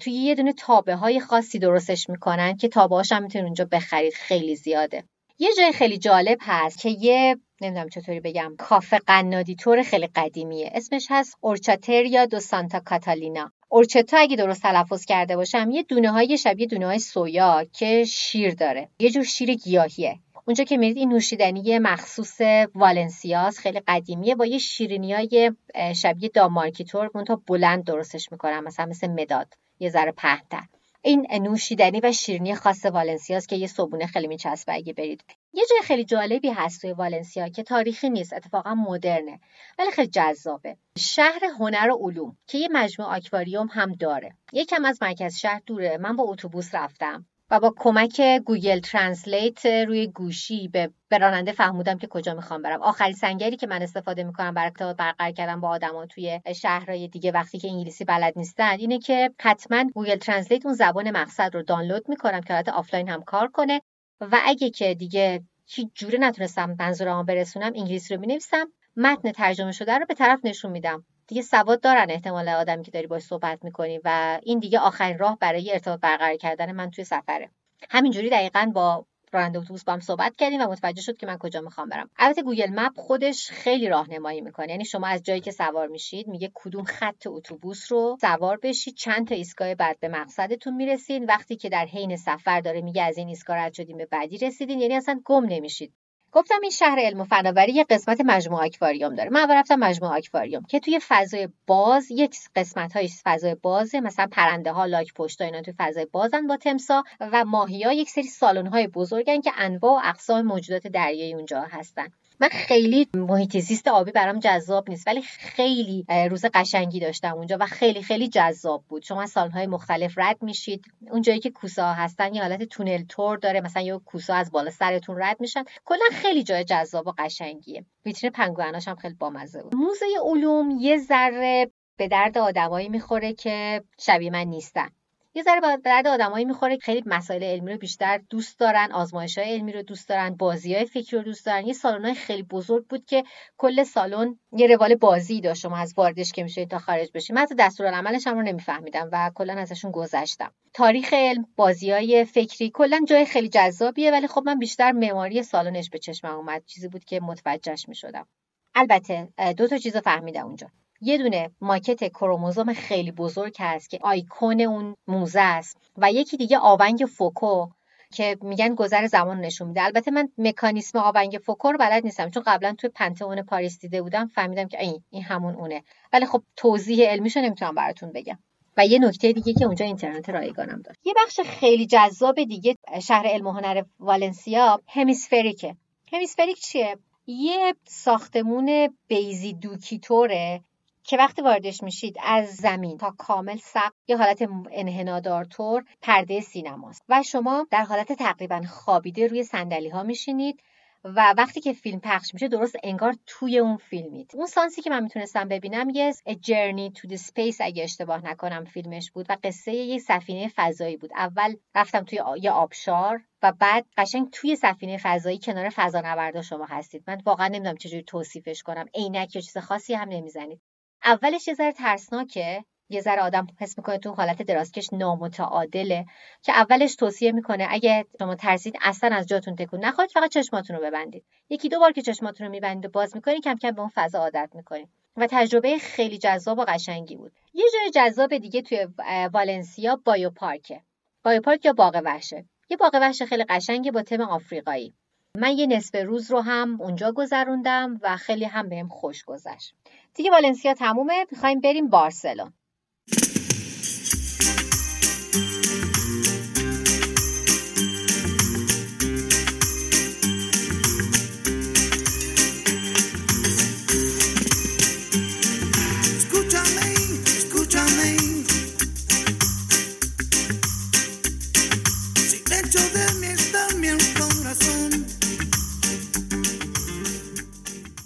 توی یه دونه تابه های خاصی درستش می‌کنن که تابه هاش هم می‌تونید اونجا بخرید خیلی زیاده. یه جای خیلی جالب هست که یه نمی‌دونم چطوری بگم کافه قنادی تور خیلی قدیمیه. اسمش هست اورچاتریا دو سانتا کاتالینا. اورچتا اگه درست تلفظ کرده باشم یه دونه های شبیه دونه های سویا که شیر داره. یه جور شیر گیاهیه. اونجا که میرید این نوشیدنی مخصوص والنسیاس خیلی قدیمیه با یه شیرینی های شبیه دامارکیتور تا بلند درستش می‌کنن مثلا مثل مداد یه ذره پهنتر. این نوشیدنی و شیرینی خاص والنسیاست که یه صبونه خیلی میچسبه اگه برید. یه جای خیلی جالبی هست توی والنسیا که تاریخی نیست اتفاقا مدرنه ولی خیلی جذابه. شهر هنر و علوم که یه مجموع آکواریوم هم داره. یکم از مرکز شهر دوره من با اتوبوس رفتم. و با کمک Google Translate روی گوشی به راننده فهموندم که کجا می‌خوام برم. آخرین سنگری که من استفاده می‌کنم برای ارتباط برقرار کردن با آدما توی شهرهای دیگه وقتی که انگلیسی بلد نیستن اینه که حتما Google Translate اون زبان مقصد رو دانلود می‌کنم که حالت آفلاین هم کار کنه و اگه که دیگه هیچ جوره نتونستم منظورمو برسونم انگلیسی رو می‌نویسم متن ترجمه شده رو به طرف نشون میدم. دیگه سواد دارن احتمال آدمی که داری باش صحبت می‌کنی و این دیگه آخرین راه برای ارتباط برقرار کردن من توی سفره. همینجوری دقیقا با راننده اتوبوس با هم صحبت کردیم و متوجه شد که من کجا می‌خوام برم. البته گوگل مپ خودش خیلی راهنمایی می‌کنه. یعنی شما از جایی که سوار میشید میگه کدوم خط اتوبوس رو سوار بشید چند تا ایستگاه بعد به مقصدتون می‌رسید. وقتی که در حین سفر داره میگه از این ایستگاه رد شدیم به بعدی رسیدین. یعنی اصلا گم نمیشید. گفتم این شهر علم و فناوری یه قسمت مجموعه آکواریوم داره. من رفتم مجموعه آکواریوم که توی فضای باز یک قسمت های فضای بازه مثلا پرنده ها لاک پشت اینا توی فضای بازن با تمسا و ماهی ها یک سری سالن های بزرگن که انواع و اقسام موجودات دریایی اونجا هستن. من خیلی محیط زیست آبی برام جذاب نیست ولی خیلی روز قشنگی داشتم اونجا و خیلی خیلی جذاب بود. شما از سالهای مختلف رد میشید. اون جایی که کوسه هستن یه حالت تونل تور داره. مثلا یه کوسه از بالا سرتون رد میشن. کلا خیلی جای جذاب و قشنگیه. ویترین پنگوئناش هم خیلی بامزه بود. موزه علوم یه ذره به درد آدمایی می‌خوره که شبیه من نیستن. یه ذره به درد آدمایی می‌خوره خیلی مسائل علمی رو بیشتر دوست دارن آزمایش های علمی رو دوست دارن بازی های فکری رو دوست دارن. یه سالن خیلی بزرگ بود که کل سالن یه روال بازی داشت شما از واردش که میشه تا خارج بشید. من حتی عملش هم رو نمیفهمیدم و کلا ازشون گذشتم. تاریخ علم بازی های فکری کلا جای خیلی جذابیه ولی خب من بیشتر معماری سالنش به چشمم اومد. چیزی بود که متوجهش می‌شدم. البته دو تا چیز فهمیدم اونجا. یه دونه ماکت کروموزوم خیلی بزرگ هست که آیکون اون موزه است و یکی دیگه آونگ فوکو که میگن گذر زمان نشون میده. البته من مکانیسم آونگ فوکو رو بلد نیستم چون قبلا توی پنتئون پاریس دیده بودم فهمیدم که این این همون اونه. ولی خب توضیح علمیشو نمی‌تونم براتون بگم. و یه نکته دیگه که اونجا اینترنت رایگانم داشت یه بخش خیلی جذاب دیگه شهر علم و هنر والنسیا همیسفریکه. همیسفریک چیه؟ یه ساختمون بیزی دوکیتوره که وقتی واردش میشید از زمین تا کامل سقف یه حالت انحنادار طور پرده سینماست. و شما در حالت تقریبا خوابیده روی صندلی ها میشینید و وقتی که فیلم پخش میشه درست انگار توی اون فیلمید. اون سانسی که من می‌تونستم ببینم یه A Journey to the Space اگه اشتباه نکنم فیلمش بود و قصه یه سفینه فضایی بود. اول رفتم توی یه آبشار و بعد قشنگ توی سفینه فضایی کنار فضانوردا شما هستید. من واقعا نمی‌دونم چجوری توصیفش کنم. عینک یا چیز خاصی هم نمی‌زنید. اولش یه ذره ترسناکه. یه ذره آدم حس می‌کنه تو حالت درازکش نامتعادله. که اولش توصیه می‌کنه اگه شما ترسید اصلا از جاتون تکون نخواهید فقط چشماتون رو ببندید. یکی دو بار که چشماتون رو میبندید و باز می‌کنید کم کم به اون فضا عادت می‌کنید. و تجربه خیلی جذاب و قشنگی بود. یه جای جذاب دیگه توی والنسیا بایو پارکه بایو پارک یا باغ وحشه. یه باغ وحش خیلی قشنگی با تم آفریقایی. من یه نصف روز رو هم اونجا گذروندم و خیلی هم بهم خوش گذشت. دیگه والنسیا تمومه. می‌خوایم بریم بارسلون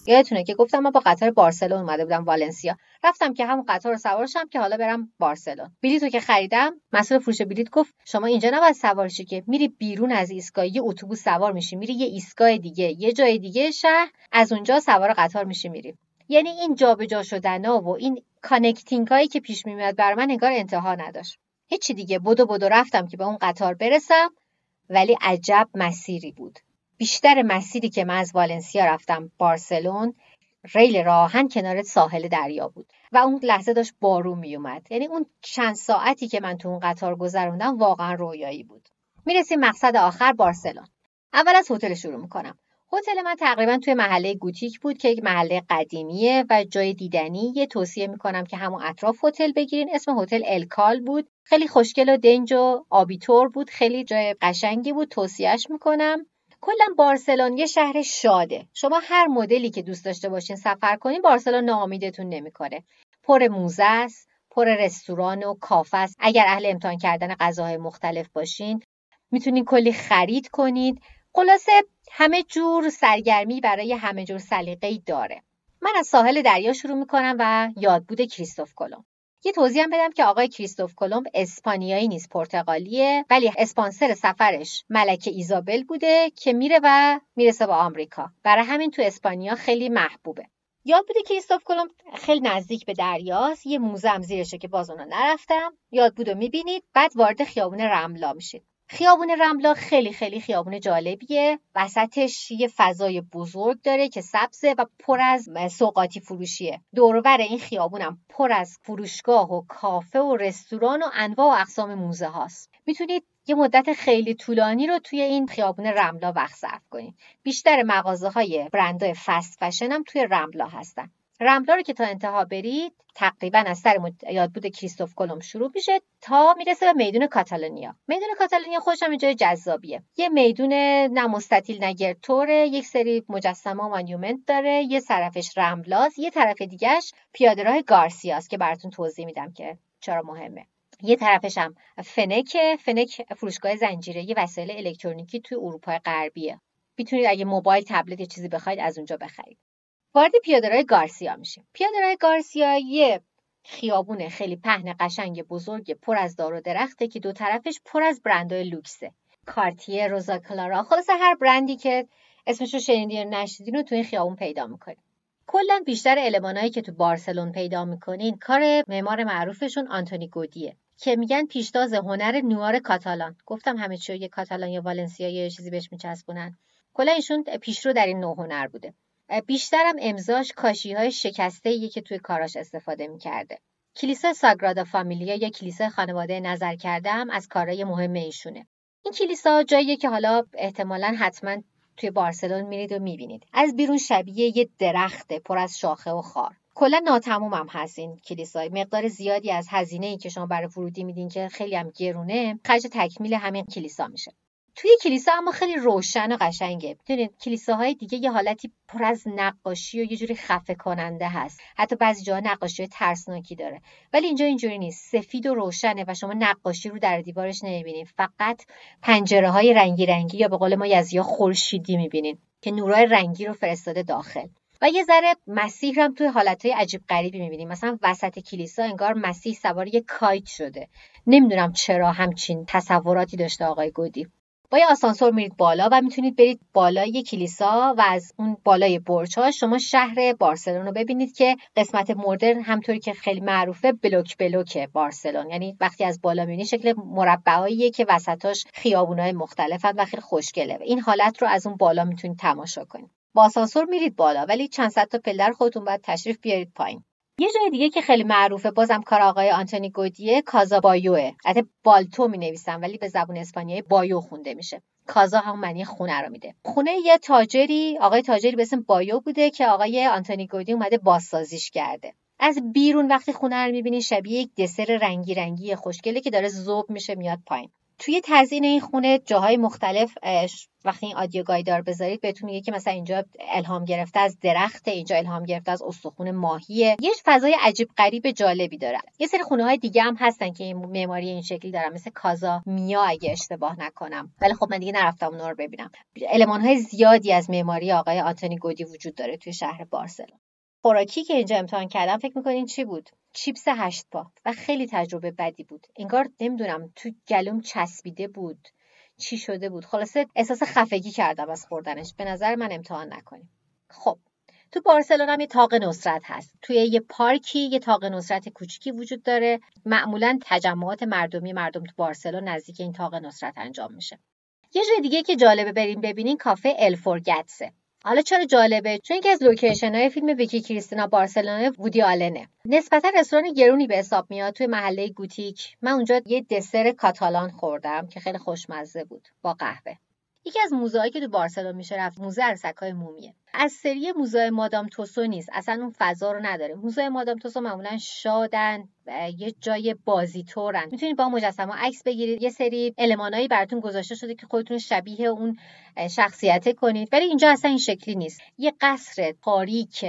یادتونه که گفتم من با قطار بارسلون اومده بودم والنسیا. رفتم که همون قطار رو سوار شم که حالا برم بارسلون. بلیطو که خریدم مسئول فروش بلیط گفت شما اینجا نباید سوار شی که میری بیرون از ایستگاه یه اتوبوس سوار میشی میری یه ایستگاه دیگه یه جای دیگه شهر از اونجا سوار قطار میشی میری. یعنی این جابجا شدن ها و این connecting هایی که پیش میاد برا من انگار انتها نداشت. هیچی دیگه. بدو بدو رفتم که به اون قطار برسم ولی عجب مسیری بود. بیشتر مسیری که من از والنسیا رفتم بارسلون ریل راهن کنار ساحل دریا بود و اون لحظه داشت بارون میومد یعنی اون چند ساعتی که من تو اون قطار گذروندم واقعا رویایی بود. می‌رسیم مقصد آخر بارسلون. اول از هتل شروع می‌کنم. هتل من تقریبا توی محله گوتیک بود که یک محله قدیمیه و جای دیدنی. یه توصیه می‌کنم که همون اطراف هتل بگیرین. اسم هتل الکال بود. خیلی خوشگل و دنج و آبیتور بود. خیلی جای قشنگی بود. توصیهش می‌کنم. کلا بارسلون یه شهر شاده. شما هر مدلی که دوست داشته باشین سفر کنین بارسلون ناامیدتون نمی‌کنه. پر موزه است پر رستوران و کافه است. اگر اهل امتحان کردن غذاهای مختلف باشین می‌تونین کلی خرید کنید خلاصه همه جور سرگرمی برای همه جور سلیقه‌ای داره. من از ساحل دریا شروع می‌کنم و یادبود کریستوف کلمب. یه توضیح هم بدم که آقای کریستوف کلمب اسپانیایی نیست پرتغالیه ولی اسپانسر سفرش ملکه ایزابل بوده که میره و می‌رسه به آمریکا. برای همین تو اسپانیا خیلی محبوبه. یاد بوده کریستوف کلمب خیلی نزدیک به دریاست یه موزه هم زیرشه که باز اونو نرفتم. یاد بود می‌بینید بعد وارد خیابون رملا میشید خیابون رملا خیلی خیلی خیابون جالبیه. وسطش یه فضای بزرگ داره که سبزه و پر از سوقاتی فروشیه. دورور این خیابونم پر از فروشگاه و کافه و رستوران و انواع و اقسام موزه هاست. می‌تونید یه مدت خیلی طولانی رو توی این خیابون رملا وقت صرف کنید. بیشتر مغازه های برندهای فست فشن هم توی رملا هستن. رملا رو که تا انتها برید تقریبا از سر یادبود کریستوف کلم شروع میشه تا می‌رسه به میدون کاتالونیا. میدون کاتالونیا خودش هم جای جذابیه. یه میدون نه مستطیل نه یک سری مجسمه و مانیومنت داره. یه طرفش رملاز یه طرف دیگهش پیاده راه گارسیاس که براتون توضیح میدم که چرا مهمه. یه طرفش هم فنک فنک فروشگاه زنجیره یه وسایل الکترونیکی توی اروپای غربیه. می‌تونید اگه موبایل تبلت یه چیزی بخواید از اونجا بخرید. وارد پیادهروی گارسیا میشیم. پیادهروی گارسیا یه خیابون خیلی پهن قشنگ بزرگ پر از دار و درخته که دو طرفش پر از برندهای لوکسه. کارتیه روزا کلارا. خلاص هر برندی که اسمش رو شنیدین نشدین رو تو این خیابون پیدا می‌کنید کلا بیشتر المانایی که تو بارسلون پیدا می‌کنین کار معمار معروفشون آنتونی گودیه که میگن پیشتاز هنر نوار کاتالان. گفتم همه چی یه کاتالان یا والنسیا یه چیزی بهش میچسبونن. کلا ایشون پیشرو در این نوع هنر بوده. بیشترم امضاش کاشی های شکسته که توی کاراش استفاده می‌کرده. کلیسا ساگرادا فامیلیا یا کلیسا خانواده نظر کرده از کارهای مهم ایشونه. این کلیسا جاییه که حالا احتمالا حتما توی بارسلون میرید و می‌بینید. از بیرون شبیه یه درخته پر از شاخه و خار. کلا ناتموم هم هست این کلیسای مقدار زیادی از هزینه ای که شما برای ورودی میدین که خیلی هم گرونه خرج تکمیل همین کلیسا میشه توی کلیسا اما خیلی روشن و قشنگه. می‌دونید کلیساهای دیگه یه حالتی پر از نقاشی و یه جوری خفه کننده هست. حتی بعضی جاها نقاشی ترسناکی داره. ولی اینجا اینجوری نیست. سفید و روشنه و شما نقاشی رو در دیوارش نمی‌بینید فقط پنجره های رنگی رنگی یا به قول ما یزیا خورشیدی می‌بینید که نورای رنگی رو فرستاده داخل. و یه ذره مسیح هم توی حالتهای عجیب غریبی می‌بینیم مثلا وسط کلیسا انگار مسیح سوار یه کایت شده. نمی‌دونم چرا همچین تصوراتی داشته آقای گودی. یه آسانسور میرید بالا و می‌تونید برید بالای کلیسا و از اون بالای برج ها شما شهر بارسلون رو ببینید که قسمت مدرن همطوری که خیلی معروفه بلوک بلوک بارسلون. یعنی وقتی از بالا می‌بینید شکل مربعاییه که وسطاش خیابونای مختلفن و خیلی خوشگله. این حالت رو از اون بالا می‌تونید تماشا کنید. با آسانسور میرید بالا ولی چند صد تا پلر خودتون باید تشریف بیارید پایین. یه جای دیگه که خیلی معروفه بازم کار آقای آنتونی گودیه کازا بایوه. البته بالتو می نویسن ولی به زبون اسپانیایی بایو خونده میشه. کازا هم معنی خونه رو میده. خونه یه تاجری آقای تاجری به اسم بایو بوده که آقای آنتونی گودی اومده بازسازیش کرده. از بیرون وقتی خونه رو می‌بینی شبیه یک دسر رنگی رنگی خوشگله که داره ذوب میشه میاد پایین. توی تزیین این خونه جاهای مختلف وقتی این آدیو گایدار بذارید بهتون میگه که مثلا اینجا الهام گرفته از درخت اینجا الهام گرفته از استخون ماهیه. یه فضای عجیب غریب جالبی داره. یه سری خونه های دیگه هم هستن که این معماری این شکلی دارن مثل کازا میا اگه اشتباه نکنم. ولی خب من دیگه نرفتم اونها رو ببینم. المان های زیادی از معماری آقای آنتونی گودی وجود داره توی شهر بارسلون خوراکی که اینجا امتحان کردم فکر می‌کنین چی بود؟ چیپس هشت پا و خیلی تجربه بدی بود. انگار نمی‌دونم تو گلوم چسبیده بود. چی شده بود؟ خلاصه احساس خفگی کردم از خوردنش. به نظر من امتحان نکنیم. خب تو بارسلون هم یه تاق نصرت هست. توی یه پارکی یه تاق نصرت کوچیکی وجود داره. معمولا تجمعات مردمی مردم تو بارسلون نزدیک این تاق نصرت انجام میشه. یه جای دیگه که جالبه بریم ببینین کافه الفورگتسه حالا چرا جالبه؟ چون یکی از لوکیشن های فیلم ویکی کریستینا بارسلونا وودی آلنه. نسبتا رستوران گرونی به حساب میاد توی محله گوتیک. من اونجا یه دسر کاتالان خوردم که خیلی خوشمزه بود. با قهوه. یکی از موزه‌هایی که تو بارسلون میشه رفت موزه عروسک‌های مومیه. از سری موزه مادام توسو نیست. اصلا اون فضا رو نداره. موزه مادام توسو معمولا شادن یه جای بازی طورن می‌تونید با مجسمه عکس بگیرید. یه سری المانایی براتون گذاشته شده که خودتون شبیه اون شخصیت کنید. ولی اینجا اصلا این شکلی نیست. یه قصر تاریک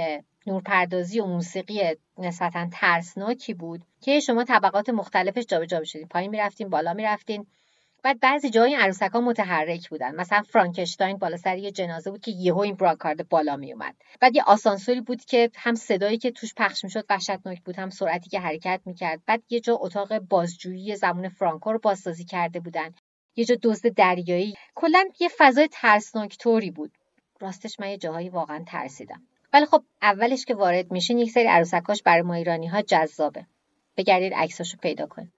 نورپردازی و موسیقی نسبتا ترسناکی بود که شما طبقات مختلفش جابجا می‌شدین. پایین می‌رفتین بالا می‌رفتین. بعد بعضی جای این ها متحرک بودن. مثلا فرانکشتاین بالا سر یه جنازه بود که یهو این براکارد بالا می اومد. بعد یه آسانسوری بود که هم صدایی که توش پخش می‌شد وحشتناک بود هم سرعتی که حرکت می‌کرد. بعد یه جا اتاق بازجویی زمان فرانکو رو بازسازی کرده بودن. یه جا دزد دریایی. کلا یه فضای ترسناک طوری بود. راستش من یه جاهایی واقعا ترسیدم. ولی خب اولش که وارد میشین یک سری عروسکاش برای ما ایرانی ها جذابه. بگردید عکساشو پیدا کنید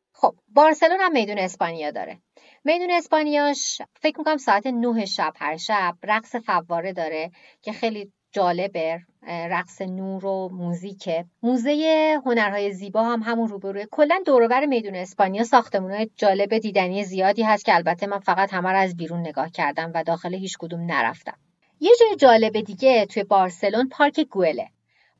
بارسلون هم میدون اسپانیا داره. میدون اسپانیاش فکر می‌کنم ساعت نه شب هر شب رقص فواره داره که خیلی جالبه. رقص نور و موزیکه. موزه هنرهای زیبا هم همون روبروی کلا دوروبر میدون اسپانیا ساختمون جالب دیدنی زیادی هست که البته من فقط همه از بیرون نگاه کردم و داخل هیچ کدوم نرفتم. یه جای جالب دیگه توی بارسلون پارک گوله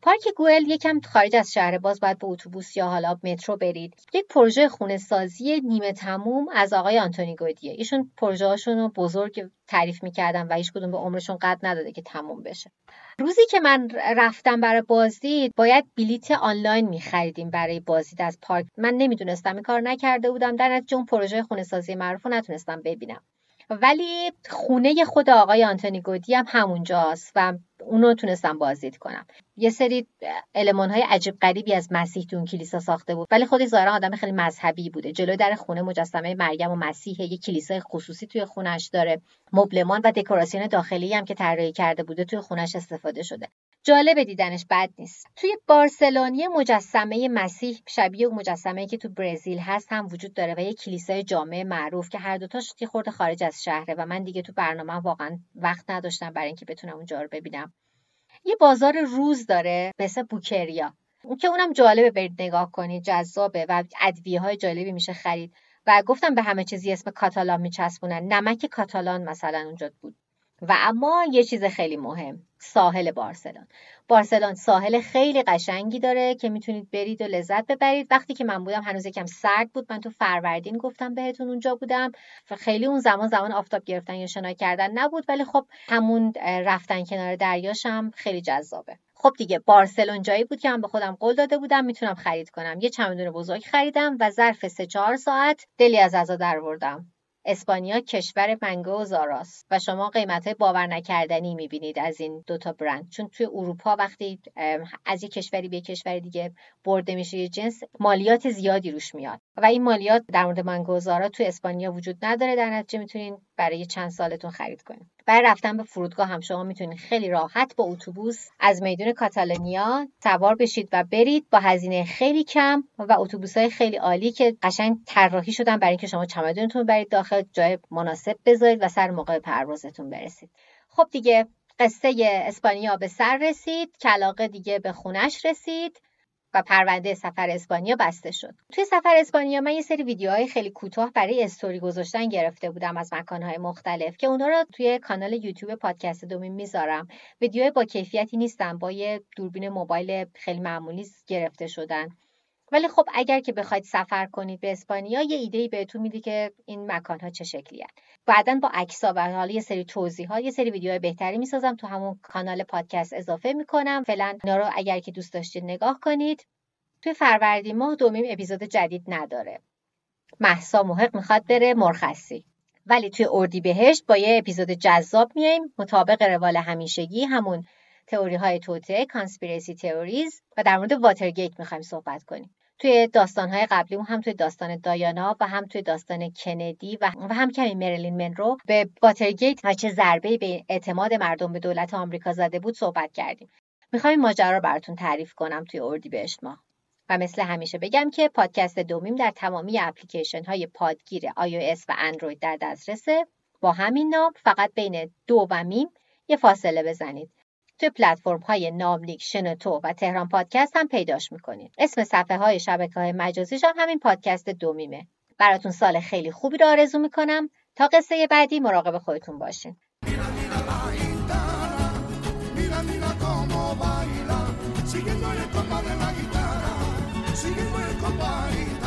پارک گوئل یکم خارج از شهر باز باید به اتوبوس یا حالا مترو برید. یک پروژه خونه سازی نیمه تموم از آقای آنتونی گودیه. ایشون پروژه رو بزرگ تعریف می‌کردن و هیچ کدوم به عمرشون قد نداده که تموم بشه. روزی که من رفتم برای بازدید باید بلیت آنلاین میخریدیم برای بازدید از پارک. من نمی‌دونستم این کار نکرده بودم. در نتیجه اون پروژه خونه سازی معروف رو نتونستم ببینم. ولی خونه خود آقای آنتونی گودی هم همونجاست و اونو تونستم بازدید کنم. یه سری علمان های عجیب غریبی از مسیح تو اون کلیسا ساخته بود. ولی خودی ظاهرا آدم خیلی مذهبی بوده. جلو در خونه مجسمه مریم و مسیح یه کلیسای خصوصی توی خونش داره. مبلمان و دکوراسیون داخلی هم که طراحی کرده بوده توی خونش استفاده شده. جالب دیدنش بد نیست. توی بارسلونی مجسمه مسیح شبیه مجسمه که تو برزیل هست هم وجود داره و یه کلیسای جامع معروف که هر دوتاش یه خورده خارج از شهره و من دیگه تو برنامه واقعا وقت نداشتم برای اینکه بتونم اونجا رو ببینم. یه بازار روز داره مثل بوکریا. که اونم جالبه برید نگاه کنید جذابه و ادویه های جالبی میشه خرید. و گفتم به همه چیزی اسم کاتالان میچسبونن. نمک کاتالان مثلا اونجا بود. و اما یه چیز خیلی مهم. ساحل بارسلون. بارسلون ساحل خیلی قشنگی داره که می‌تونید برید و لذت ببرید. وقتی که من بودم هنوز یکم سرد بود. من تو فروردین گفتم بهتون اونجا بودم خیلی اون زمان زمان آفتاب گرفتن یا شنا کردن نبود. ولی خب همون رفتن کنار دریاشم خیلی جذابه. خب دیگه بارسلون جایی بود که من به خودم قول داده بودم می‌تونم خرید کنم. یه چمدون بزرگ خریدم و ظرف سه چهار ساعت دلی از ازا دروردم اسپانیا کشور منگو و زاراست و شما قیمت باور نکردنی می‌بینید از این دوتا برند. چون توی اروپا وقتی از یک کشوری به کشور دیگه برده میشه یه جنس مالیات زیادی روش میاد. و این مالیات در مورد منگو و زارا توی اسپانیا وجود نداره. در نتیجه می‌تونین برای چند سالتون خرید کنید برای رفتن به فرودگاه هم شما می‌تونید خیلی راحت با اتوبوس از میدون کاتالونیا سوار بشید و برید با هزینه خیلی کم و اتوبوس های خیلی عالی که قشنگ طراحی شدن برای اینکه شما چمدونتون برید داخل جای مناسب بذارید و سر موقع پروازتون برسید. خب دیگه قصه اسپانیا به سر رسید کلاقه دیگه به خونش رسید. و پرونده سفر اسپانیا بسته شد. توی سفر اسپانیا من یه سری ویدیوهای خیلی کوتاه برای استوری گذاشتن گرفته بودم از مکانهای مختلف که اونها رو توی کانال یوتیوب پادکست دومین می‌ذارم. ویدیوهای با کیفیتی نیستن با یه دوربین موبایل خیلی معمولی گرفته شدن. ولی خب اگر که بخواید سفر کنید به اسپانیا یه ایده بهتون میده که این مکان ها چه شکلی هست بعدا با عکسا و حالا یه سری توضیحات یه سری ویدیوهای بهتری می‌سازم. تو همون کانال پادکست اضافه می‌کنم. فعلا اینا رو اگر که دوست داشتید نگاه کنید. توی فروردین ماه دومیم اپیزود جدید نداره. محسا محق می‌خواد بره مرخصی. ولی توی اردی بهشت با یه اپیزود جذاب میایم مطابق روال همیشگی همون تئوری های توته کانسپیرسی تئوریز و در مورد واترگیت می‌خوایم صحبت کنیم. توی داستانهای قبلی هم توی داستان دایانا و هم توی داستان کندی و, هم کمی مریلین منرو به واترگیت و چه ضربه به اعتماد مردم به دولت آمریکا زده بود صحبت کردیم. می‌خوایم ماجرا رو براتون تعریف کنم توی اردی بهشت ماه و مثل همیشه بگم که پادکست دومیم در تمامی اپلیکیشن های پادگیر iOS و اندروید در دسترسه با همین نام. فقط بین دو و میم یه فاصله بزنید. توی پلتفرم های ناملیک شنوتو و تهران پادکست هم پیداش می‌کنید. اسم صفحه های شبکه های مجازیش هم همین پادکست دومیمه. براتون سال خیلی خوبی رو آرزو می‌کنم. تا قصه بعدی مراقب خودتون باشین. El compás de la guitarra, el